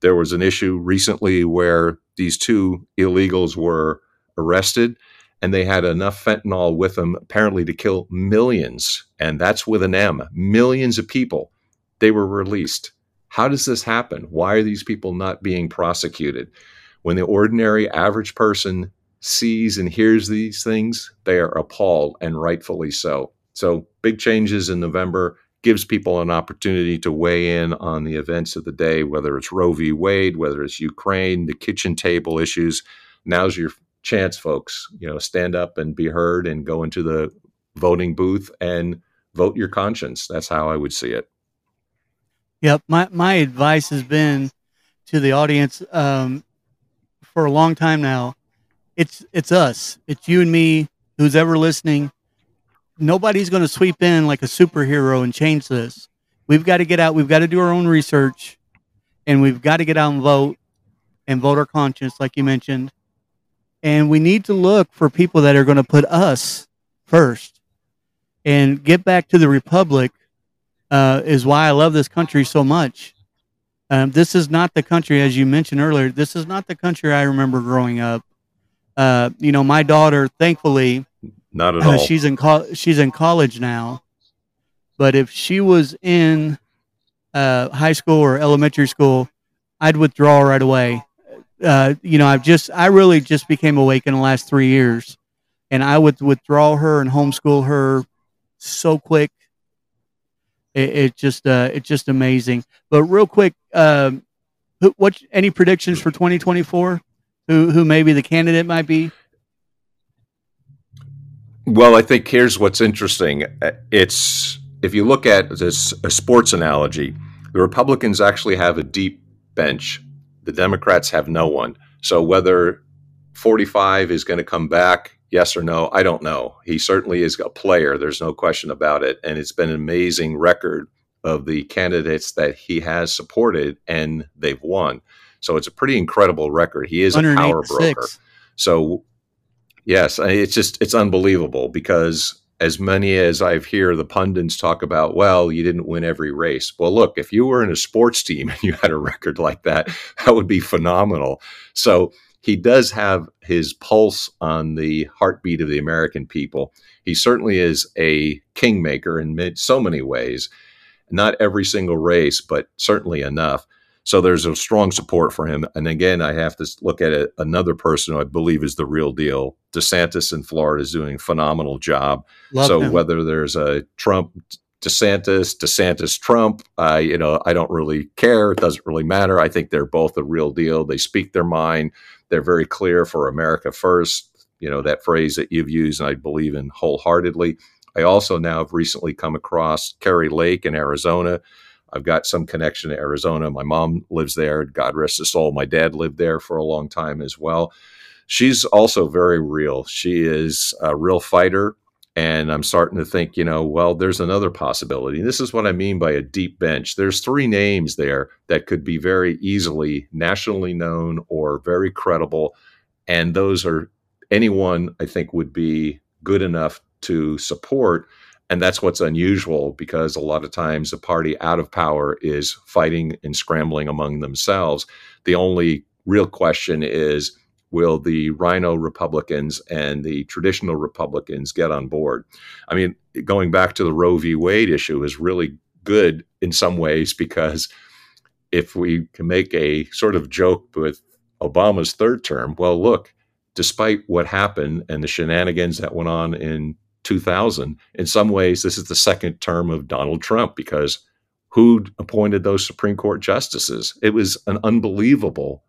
There was an issue recently where these two illegals were arrested and they had enough fentanyl with them apparently to kill millions, and that's with an M, millions of people. They were released. How does this happen? Why are these people not being prosecuted? When the ordinary average person sees and hears these things, they are appalled, and rightfully so. So, big changes in November gives people an opportunity to weigh in on the events of the day, whether it's Roe v. Wade, whether it's Ukraine, the kitchen table issues. Now's your chance, folks. You know, stand up and be heard and go into the voting booth and vote your conscience. That's how I would see it. Yep. My, my advice has been to the audience um, for a long time now. It's, it's us. It's you and me, who's ever listening. Nobody's going to sweep in like a superhero and change this. We've got to get out. We've got to do our own research and we've got to get out and vote and vote our conscience, like you mentioned and we need to look for people that are going to put us first and get back to the republic uh, is why I love this country so much. Um, this is not the country, as you mentioned earlier. This is not the country I remember growing up. Uh, you know, my daughter, thankfully, not at all. Uh, she's in co- she's in college now, but if she was in uh, high school or elementary school, I'd withdraw right away uh, you know, I've just, I really just became awake in the last three years, and I would withdraw her and homeschool her so quick. It, it just, uh, it's just amazing. But real quick, um, what any predictions for 2024? Who, who maybe the candidate might be? Well, I think here's what's interesting. It's if you look at this a sports analogy, the Republicans actually have a deep bench the Democrats have no one. So whether 45 is going to come back, yes or no, I don't know. He certainly is a player. There's no question about it. And it's been an amazing record of the candidates that he has supported and they've won. So it's a pretty incredible record. He is a power broker. So yes, it's just it's unbelievable because as many as I've hear the pundits talk about, well, you didn't win every race. Well, look, if you were in a sports team and you had a record like that, that would be phenomenal. So he does have his pulse on the heartbeat of the American people. He certainly is a kingmaker in so many ways. Not every single race, but certainly enough. So there's a strong support for him. And again, I have to look at another person who I believe is the real deal. DeSantis in Florida is doing a phenomenal job. Love so him. whether there's a Trump DeSantis, DeSantis Trump, uh, you know, I don't really care. It doesn't really matter. I think they're both a real deal. They speak their mind. They're very clear for America first. You know, that phrase that you've used and I believe in wholeheartedly. I also now have recently come across Kari Lake in Arizona I've got some connection to Arizona. My mom lives there. God rest his soul. My dad lived there for a long time as well. She's also very real. She is a real fighter. And I'm starting to think, you know, well, there's another possibility. This is what I mean by a deep bench. There's three names there that could be very easily nationally known or very credible. And those are anyone I think would be good enough to support and that's what's unusual because a lot of times the party out of power is fighting and scrambling among themselves. The only real question is will the RINO Republicans and the traditional Republicans get on board? I mean, going back to the Roe v. Wade issue is really good in some ways because if we can make a sort of joke with Obama's third term, well, look, despite what happened and the shenanigans that went on in 2000. In some ways, this is the second term of Donald Trump because who appointed those Supreme Court justices? It was an unbelievable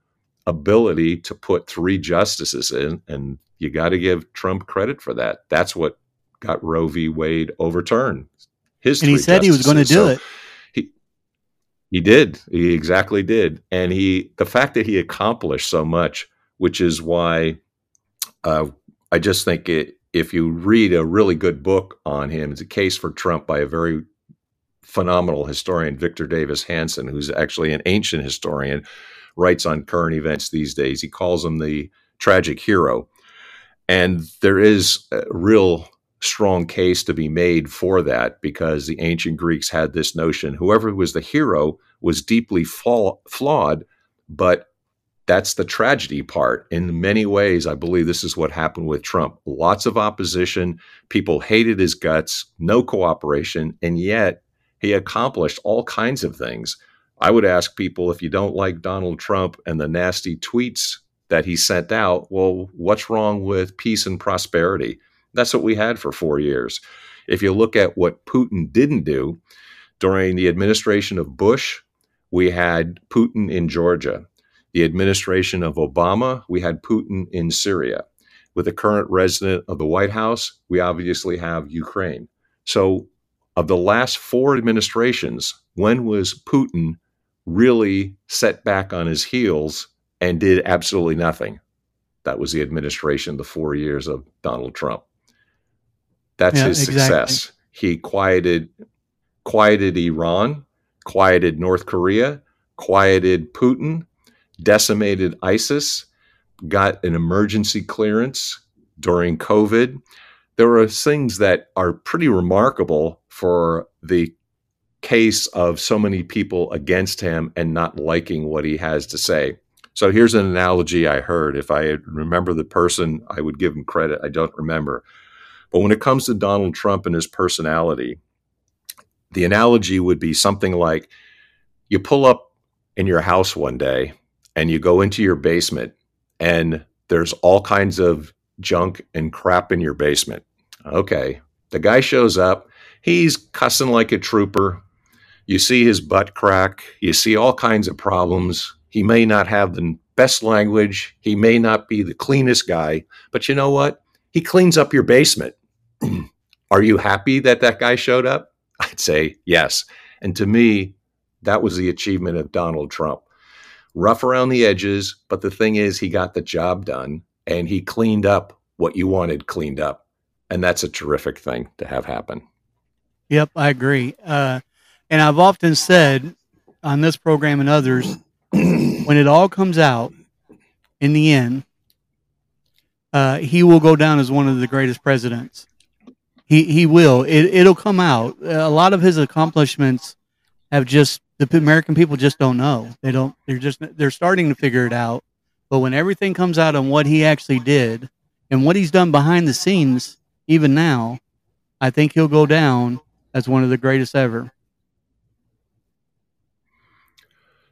ability to put three justices in, and you got to give Trump credit for that. That's what got Roe v. Wade overturned. His and he said justices. he was going to do so it. He he did. He exactly did, and he the fact that he accomplished so much, which is why uh, I just think it if you read a really good book on him, it's a case for Trump by a very phenomenal historian, Victor Davis Hanson, who's actually an ancient historian, writes on current events these days. He calls him the tragic hero. And there is a real strong case to be made for that because the ancient Greeks had this notion whoever was the hero was deeply flawed, but that's the tragedy part. In many ways, I believe this is what happened with Trump. Lots of opposition, people hated his guts, no cooperation, and yet he accomplished all kinds of things. I would ask people if you don't like Donald Trump and the nasty tweets that he sent out, well, what's wrong with peace and prosperity? That's what we had for four years. If you look at what Putin didn't do during the administration of Bush, we had Putin in Georgia the administration of Obama, we had Putin in Syria. With the current resident of the White House, we obviously have Ukraine. So, of the last four administrations, when was Putin really set back on his heels and did absolutely nothing? That was the administration, the four years of Donald Trump. That's yeah, his success. Exactly. He quieted quieted Iran, quieted North Korea, quieted Putin, decimated ISIS, got an emergency clearance during COVID. There are things that are pretty remarkable for the case of so many people against him and not liking what he has to say. So here's an analogy I heard. If I remember the person, I would give him credit. I don't remember. But when it comes to Donald Trump and his personality, the analogy would be something like you pull up in your house one day and you go into your basement and there's all kinds of junk and crap in your basement. Okay. The guy shows up. He's cussing like a trooper. You see his butt crack. You see all kinds of problems. He may not have the best language. He may not be the cleanest guy. But you know what? He cleans up your basement. Are you happy that that guy showed up? I'd say yes. And to me, that was the achievement of Donald Trump rough around the edges, but the thing is, he got the job done and he cleaned up what you wanted cleaned up. And that's a terrific thing to have happen. Yep, I agree. Uh, and I've often said on this program and others, when it all comes out in the end, uh, he will go down as one of the greatest presidents. He he will. It it'll come out. A lot of his accomplishments have just the American people just don't know. They don't. They're just they're starting to figure it out. But when everything comes out on what he actually did and what he's done behind the scenes, even now, I think he'll go down as one of the greatest ever.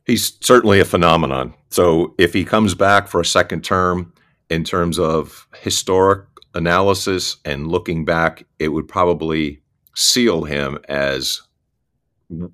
He's certainly a phenomenon. So if he comes back for a second term, in terms of historic analysis and looking back, it would probably seal him as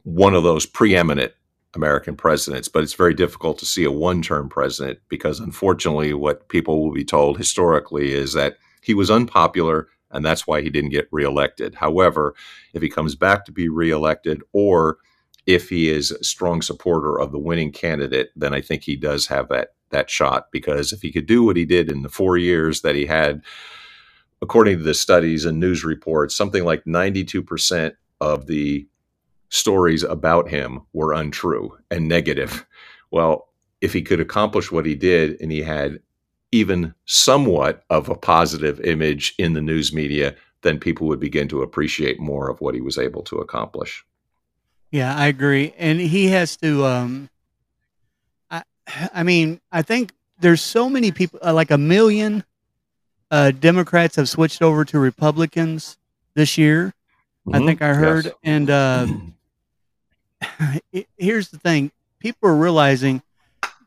one of those preeminent American presidents, but it's very difficult to see a one term president because, unfortunately, what people will be told historically is that he was unpopular and that's why he didn't get reelected. However, if he comes back to be reelected or if he is a strong supporter of the winning candidate, then I think he does have that that shot because if he could do what he did in the four years that he had, according to the studies and news reports, something like 92% of the stories about him were untrue and negative. Well, if he could accomplish what he did and he had even somewhat of a positive image in the news media, then people would begin to appreciate more of what he was able to accomplish. Yeah, I agree. And he has to um I I mean, I think there's so many people uh, like a million uh Democrats have switched over to Republicans this year. Mm-hmm. I think I heard yes. and uh here's the thing people are realizing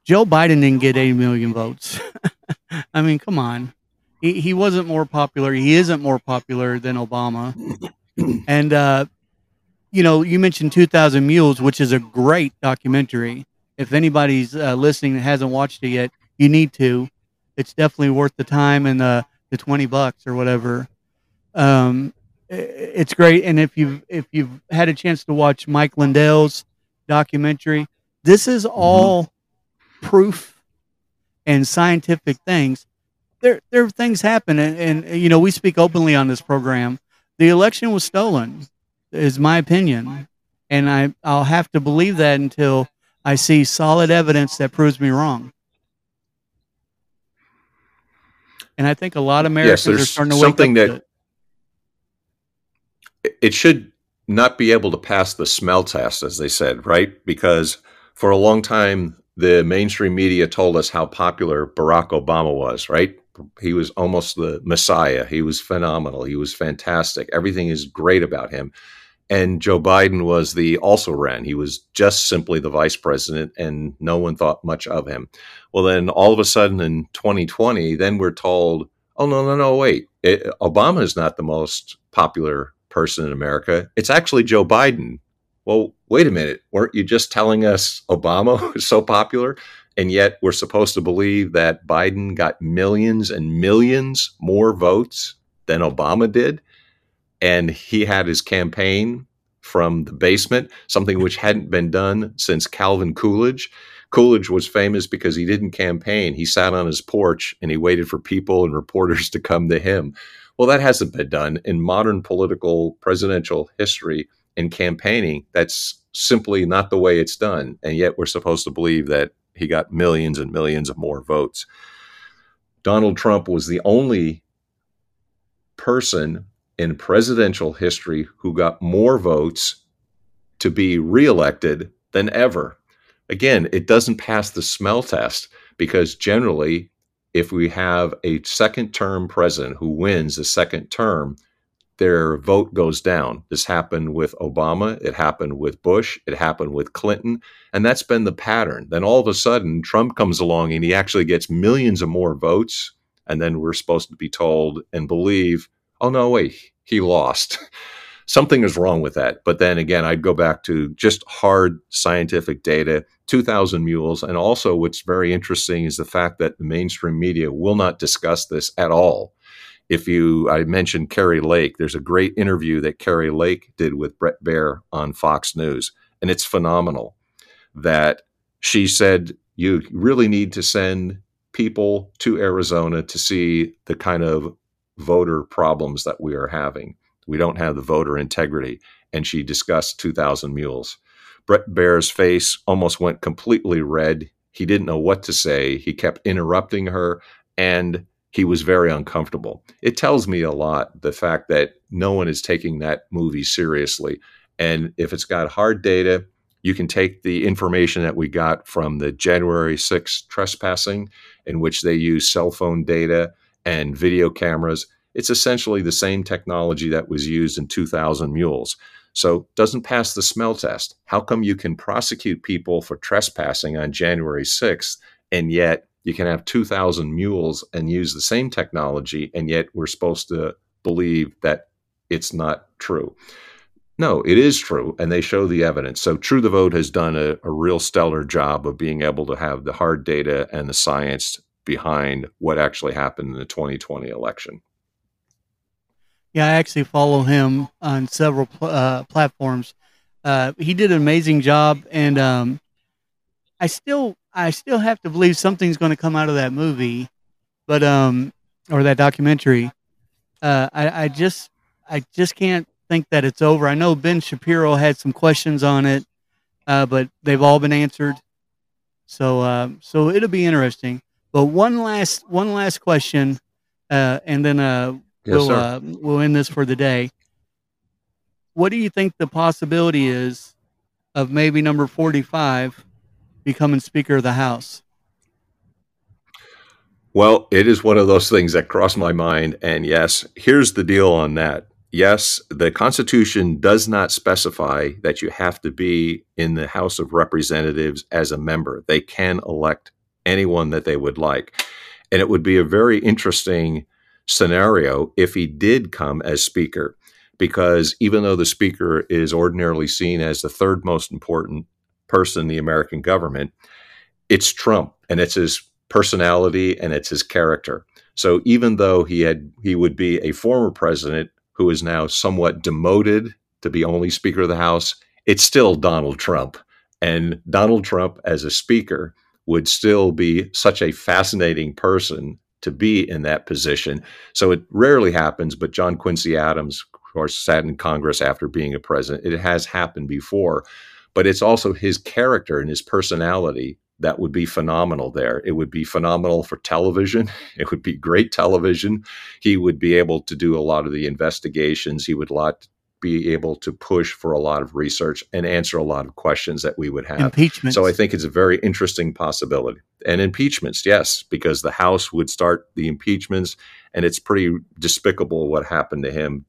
Joe Biden didn't get 80 million votes. I mean, come on. He, he wasn't more popular. He isn't more popular than Obama. and, uh, you know, you mentioned 2000 Mules, which is a great documentary. If anybody's uh, listening that hasn't watched it yet, you need to. It's definitely worth the time and the, the 20 bucks or whatever. Um, it's great. And if you've if you've had a chance to watch Mike Lindell's documentary, this is mm-hmm. all mm-hmm. proof and scientific things. There there things happen, and, and you know we speak openly on this program. The election was stolen, is my opinion, and I I'll have to believe that until I see solid evidence that proves me wrong. And I think a lot of Americans yes, are starting to wake something up that it should not be able to pass the smell test, as they said, right? Because for a long time, the mainstream media told us how popular Barack Obama was, right? He was almost the messiah. He was phenomenal. He was fantastic. Everything is great about him. And Joe Biden was the also ran. He was just simply the vice president, and no one thought much of him. Well, then all of a sudden in 2020, then we're told, oh, no, no, no, wait. It, Obama is not the most popular person in America. It's actually Joe Biden. Well, wait a minute. Weren't you just telling us Obama was so popular? And yet we're supposed to believe that Biden got millions and millions more votes than Obama did. And he had his campaign from the basement, something which hadn't been done since Calvin Coolidge. Coolidge was famous because he didn't campaign. He sat on his porch and he waited for people and reporters to come to him. Well, that hasn't been done in modern political presidential history in campaigning. That's simply not the way it's done. And yet we're supposed to believe that he got millions and millions of more votes. Donald Trump was the only person in presidential history who got more votes to be reelected than ever. Again, it doesn't pass the smell test because generally if we have a second term president who wins the second term, their vote goes down. This happened with Obama, it happened with Bush, it happened with Clinton, and that's been the pattern. Then all of a sudden, Trump comes along and he actually gets millions of more votes, and then we're supposed to be told and believe, oh no, wait, he lost. Something is wrong with that. But then again, I'd go back to just hard scientific data 2,000 Mules. And also, what's very interesting is the fact that the mainstream media will not discuss this at all. If you, I mentioned Kari Lake, there's a great interview that Kari Lake did with Bret Baier on Fox News, and it's phenomenal that she said you really need to send people to Arizona to see the kind of voter problems that we are having. We don't have the voter integrity. And she discussed 2,000 Mules. Bret Baier's face almost went completely red. He didn't know what to say. He kept interrupting her. And he was very uncomfortable. It tells me a lot the fact that no one is taking that movie seriously. And if it's got hard data, you can take the information that we got from the January 6th trespassing, in which they use cell phone data and video cameras. It's essentially the same technology that was used in 2000 Mules. So doesn't pass the smell test. How come you can prosecute people for trespassing on January 6th and yet you can have 2000 mules and use the same technology and yet we're supposed to believe that it's not true. No, it is true, and they show the evidence. So, True the Vote has done a, a, real stellar job of being able to have the hard data and the science behind what actually happened in the 2020 election. Yeah, I actually follow him on several uh, platforms. Uh, he did an amazing job, and um, I still, I still have to believe something's going to come out of that movie, but um, or that documentary. Uh, I, I just, I just can't think that it's over. I know Ben Shapiro had some questions on it, uh, but they've all been answered. So, uh, so it'll be interesting. But one last, one last question, uh, and then uh, yes, we'll uh, we'll end this for the day. What do you think the possibility is of maybe number forty-five becoming Speaker of the House? Well, it is one of those things that crossed my mind. And yes, here's the deal on that yes, the Constitution does not specify that you have to be in the House of Representatives as a member. They can elect anyone that they would like. And it would be a very interesting scenario if he did come as Speaker, because even though the Speaker is ordinarily seen as the third most important person in the American government, it's Trump and it's his personality and it's his character. So even though he had he would be a former president who is now somewhat demoted to be only Speaker of the House, it's still Donald Trump. And Donald Trump, as a Speaker, would still be such a fascinating person to be in that position. So it rarely happens, but John Quincy Adams, of course, sat in Congress after being a president. It has happened before, but it's also his character and his personality that would be phenomenal there. It would be phenomenal for television. It would be great television. He would be able to do a lot of the investigations. He would lot be able to push for a lot of research and answer a lot of questions that we would have. Impeachment. So I think it's a very interesting possibility. And impeachments, yes, because the House would start the impeachments, and it's pretty despicable what happened to him.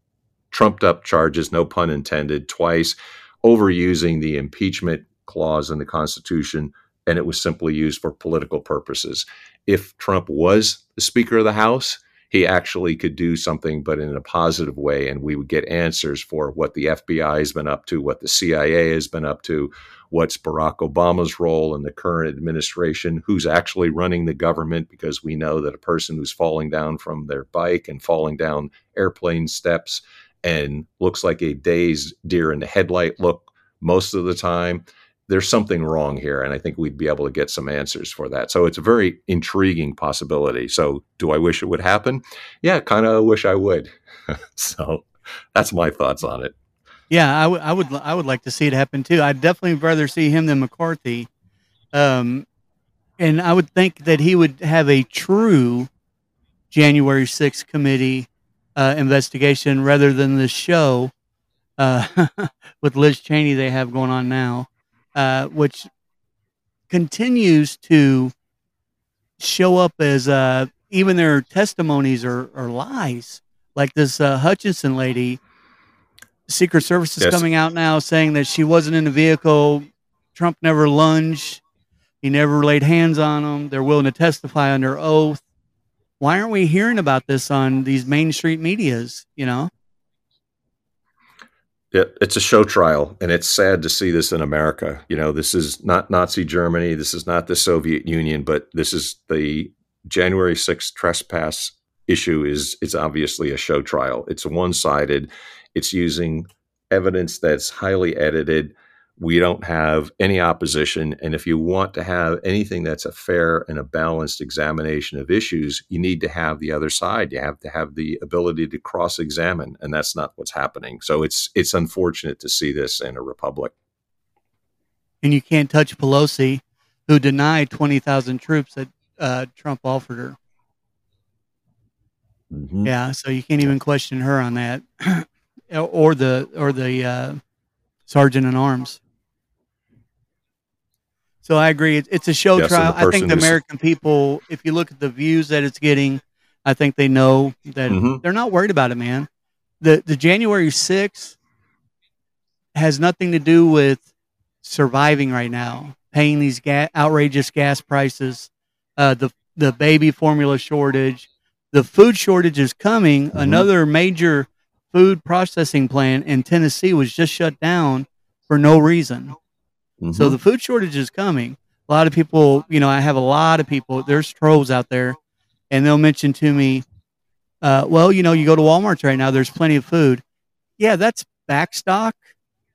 Trumped up charges, no pun intended, twice, overusing the impeachment clause in the Constitution and it was simply used for political purposes. If Trump was the Speaker of the House, he actually could do something, but in a positive way, and we would get answers for what the FBI has been up to, what the CIA has been up to, what's Barack Obama's role in the current administration, who's actually running the government, because we know that a person who's falling down from their bike and falling down airplane steps and looks like a dazed deer in the headlight look most of the time there's something wrong here. And I think we'd be able to get some answers for that. So it's a very intriguing possibility. So do I wish it would happen? Yeah, kind of wish I would. so that's my thoughts on it. Yeah, I, w- I would I would like to see it happen too. I'd definitely rather see him than McCarthy. Um, and I would think that he would have a true January 6th committee uh, investigation rather than the show uh, with Liz Cheney they have going on now uh, which continues to show up as uh, even their testimonies are, are lies. Like this uh, Hutchinson lady, Secret Service is yes. coming out now saying that she wasn't in the vehicle. Trump never lunged. He never laid hands on them. They're willing to testify under oath. Why aren't we hearing about this on these Main Street medias? You know, it, it's a show trial, and it's sad to see this in America. You know, this is not Nazi Germany, this is not the Soviet Union, but this is the January 6th trespass issue is it's obviously a show trial. It's one sided. It's using evidence that's highly edited we don't have any opposition. And if you want to have anything that's a fair and a balanced examination of issues, you need to have the other side. You have to have the ability to cross examine. And that's not what's happening. So it's it's unfortunate to see this in a republic. And you can't touch Pelosi, who denied 20,000 troops that uh, Trump offered her. Mm-hmm. Yeah, so you can't even question her on that, or the or the uh, sergeant in arms. So I agree. It's a show yes, trial. I think the American people, if you look at the views that it's getting, I think they know that mm-hmm. they're not worried about it, man. The the January 6th has nothing to do with surviving right now, paying these ga- outrageous gas prices, uh, the the baby formula shortage, the food shortage is coming. Mm-hmm. Another major food processing plant in Tennessee was just shut down for no reason. Mm-hmm. So the food shortage is coming. A lot of people, you know, I have a lot of people, there's trolls out there, and they'll mention to me, uh, well, you know, you go to Walmart right now, there's plenty of food. Yeah, that's back stock.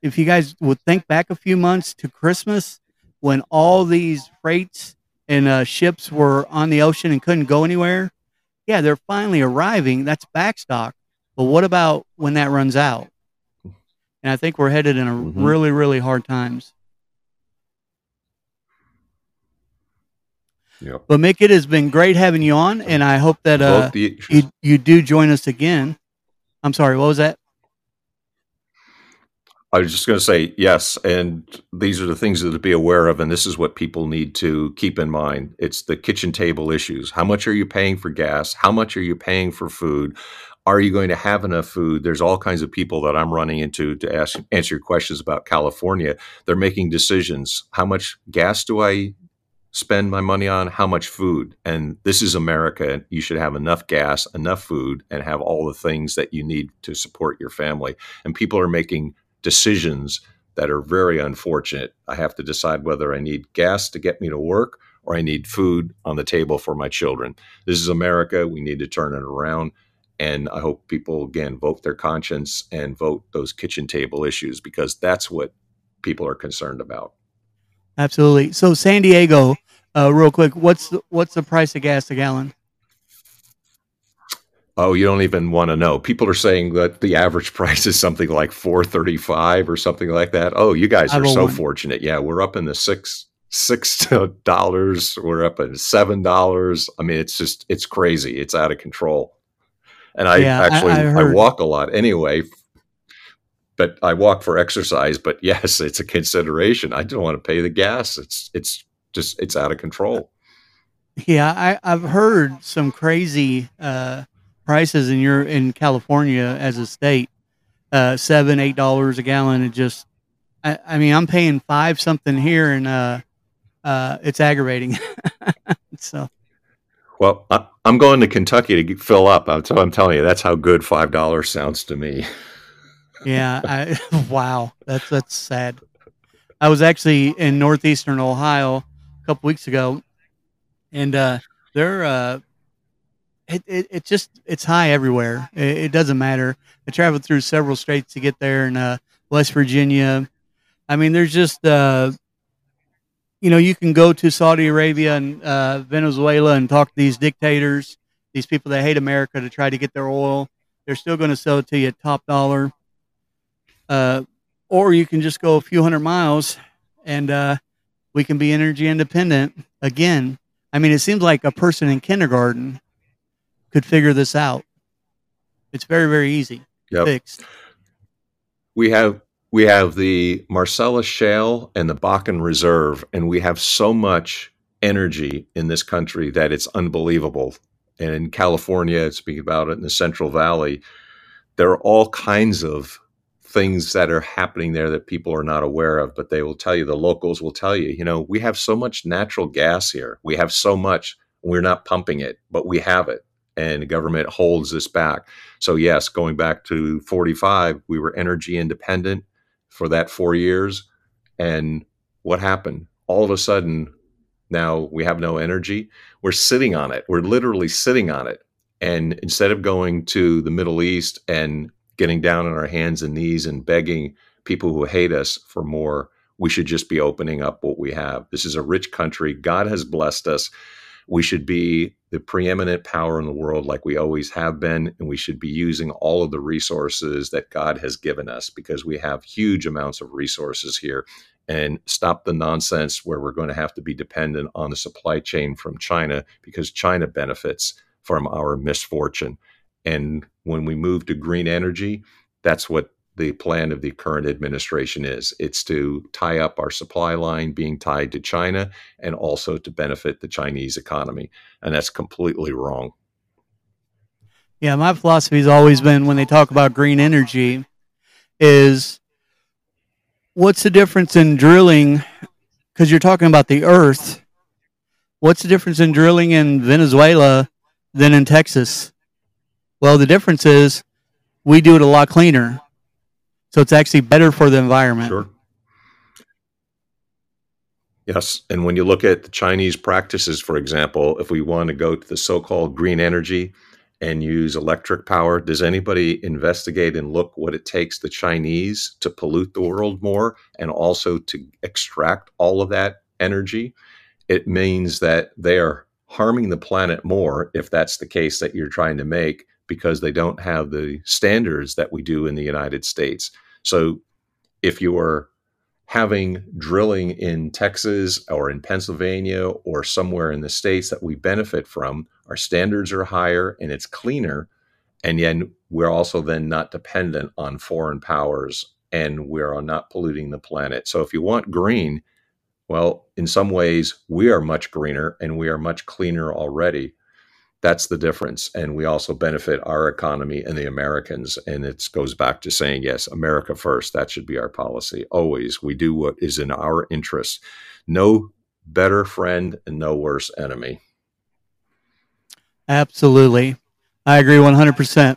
If you guys would think back a few months to Christmas when all these freights and uh, ships were on the ocean and couldn't go anywhere, yeah, they're finally arriving. That's back stock. But what about when that runs out? And I think we're headed in a mm-hmm. really, really hard times. Yep. But Mick, it has been great having you on, and I hope that uh, you you do join us again. I'm sorry, what was that? I was just going to say yes, and these are the things that to be aware of, and this is what people need to keep in mind. It's the kitchen table issues. How much are you paying for gas? How much are you paying for food? Are you going to have enough food? There's all kinds of people that I'm running into to ask answer your questions about California. They're making decisions. How much gas do I spend my money on how much food. And this is America. You should have enough gas, enough food, and have all the things that you need to support your family. And people are making decisions that are very unfortunate. I have to decide whether I need gas to get me to work or I need food on the table for my children. This is America. We need to turn it around. And I hope people, again, vote their conscience and vote those kitchen table issues because that's what people are concerned about. Absolutely. So San Diego, uh, real quick, what's the, what's the price of gas a gallon? Oh, you don't even want to know. People are saying that the average price is something like four thirty-five or something like that. Oh, you guys are so fortunate. Yeah, we're up in the six six dollars. We're up at seven dollars. I mean, it's just it's crazy. It's out of control. And I yeah, actually I, I, I walk a lot anyway but I walk for exercise. But yes, it's a consideration. I don't want to pay the gas. It's it's just it's out of control. Yeah, I, I've heard some crazy uh, prices in your in California as a state, uh, seven eight dollars a gallon. It just, I, I, mean, I'm paying five something here, and uh, uh, it's aggravating. so. Well, I, am going to Kentucky to fill up. I'm, I'm telling you, that's how good five dollars sounds to me yeah. I, wow. That's that's sad. I was actually in northeastern Ohio a couple weeks ago, and uh, they're uh, it, it, it just it's high everywhere. It, it, doesn't matter. I traveled through several states to get there, in uh, West Virginia. I mean, there's just uh, you know, you can go to Saudi Arabia and uh, Venezuela and talk to these dictators, these people that hate America to try to get their oil. They're still going to sell it to you at top dollar. Uh, or you can just go a few hundred miles and uh, we can be energy independent again. I mean, it seems like a person in kindergarten could figure this out. It's very, very easy. Yep. Fixed. We have we have the Marcellus Shale and the Bakken Reserve, and we have so much energy in this country that it's unbelievable. And in California, speaking about it in the Central Valley, there are all kinds of things that are happening there that people are not aware of, but they will tell you, the locals will tell you, you know, we have so much natural gas here. We have so much, we're not pumping it, but we have it. And the government holds this back. So, yes, going back to 45, we were energy independent for that four years. And what happened? All of a sudden, now we have no energy. We're sitting on it. We're literally sitting on it. And instead of going to the Middle East and getting down on our hands and knees and begging people who hate us for more. We should just be opening up what we have. This is a rich country. God has blessed us. We should be the preeminent power in the world like we always have been. And we should be using all of the resources that God has given us because we have huge amounts of resources here. And stop the nonsense where we're going to have to be dependent on the supply chain from China because China benefits from our misfortune And when we move to green energy, that's what the plan of the current administration is. It's to tie up our supply line being tied to China and also to benefit the Chinese economy. And that's completely wrong. Yeah, my philosophy has always been when they talk about green energy is what's the difference in drilling because you're talking about the earth. What's the difference in drilling in Venezuela than in Texas? Well, the difference is we do it a lot cleaner. So it's actually better for the environment. Sure. Yes. And when you look at the Chinese practices, for example, if we want to go to the so called green energy and use electric power, does anybody investigate and look what it takes the Chinese to pollute the world more and also to extract all of that energy? It means that they are harming the planet more if that's the case that you're trying to make because they don't have the standards that we do in the United States. So if you are having drilling in Texas or in Pennsylvania or somewhere in the states that we benefit from, our standards are higher and it's cleaner. And yet we're also then not dependent on foreign powers and we're not polluting the planet. So if you want green, well, in some ways, we are much greener and we are much cleaner already that's the difference. And we also benefit our economy and the americans. And it goes back to saying yes america first. That should be our policy always. We do what is in our interest. No better friend and no worse enemy. Absolutely. I agree 100%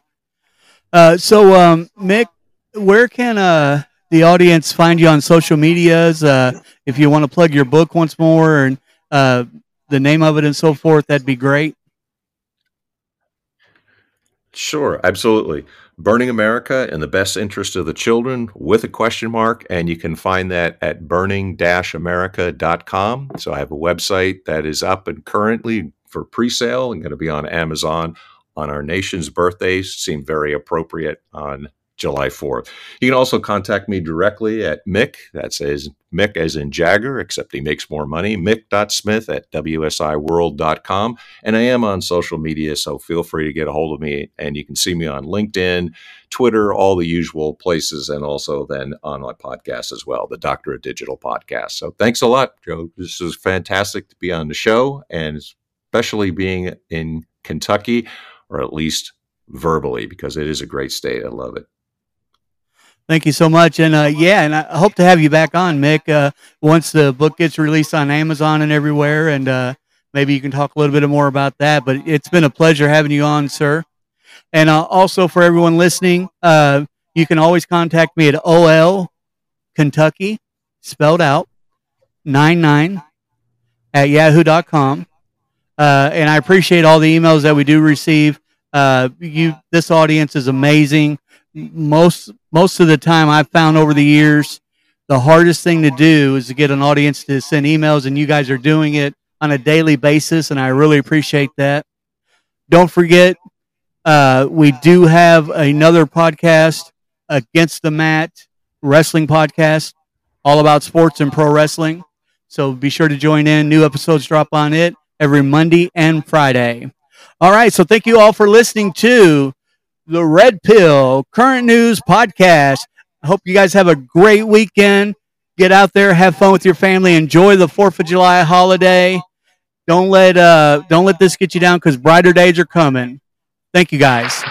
uh, so um, mick where can uh, the audience find you on social medias? Uh, if you want to plug your book once more and uh, the name of it and so forth that'd be great Sure, absolutely. Burning America in the Best Interest of the Children with a question mark. And you can find that at burning america.com. So I have a website that is up and currently for pre sale and going to be on Amazon on our nation's birthdays. Seem very appropriate on July 4th. You can also contact me directly at Mick, That says Mick as in Jagger, except he makes more money, mick.smith at wsiworld.com. And I am on social media, so feel free to get a hold of me. And you can see me on LinkedIn, Twitter, all the usual places, and also then on my podcast as well, the Doctor of Digital podcast. So thanks a lot, Joe. This is fantastic to be on the show, and especially being in Kentucky, or at least verbally, because it is a great state. I love it. Thank you so much. And uh, yeah, and I hope to have you back on, Mick, uh, once the book gets released on Amazon and everywhere. And uh, maybe you can talk a little bit more about that. But it's been a pleasure having you on, sir. And uh, also for everyone listening, uh, you can always contact me at OL Kentucky, spelled out, 99 at yahoo.com. Uh, and I appreciate all the emails that we do receive. you, this audience is amazing most most of the time I've found over the years the hardest thing to do is to get an audience to send emails and you guys are doing it on a daily basis and I really appreciate that. Don't forget uh, we do have another podcast against the mat wrestling podcast all about sports and pro wrestling. So be sure to join in. New episodes drop on it every Monday and Friday. All right. So thank you all for listening to the Red Pill Current News Podcast. I hope you guys have a great weekend. Get out there, have fun with your family, enjoy the Fourth of July holiday. Don't let uh, don't let this get you down because brighter days are coming. Thank you, guys.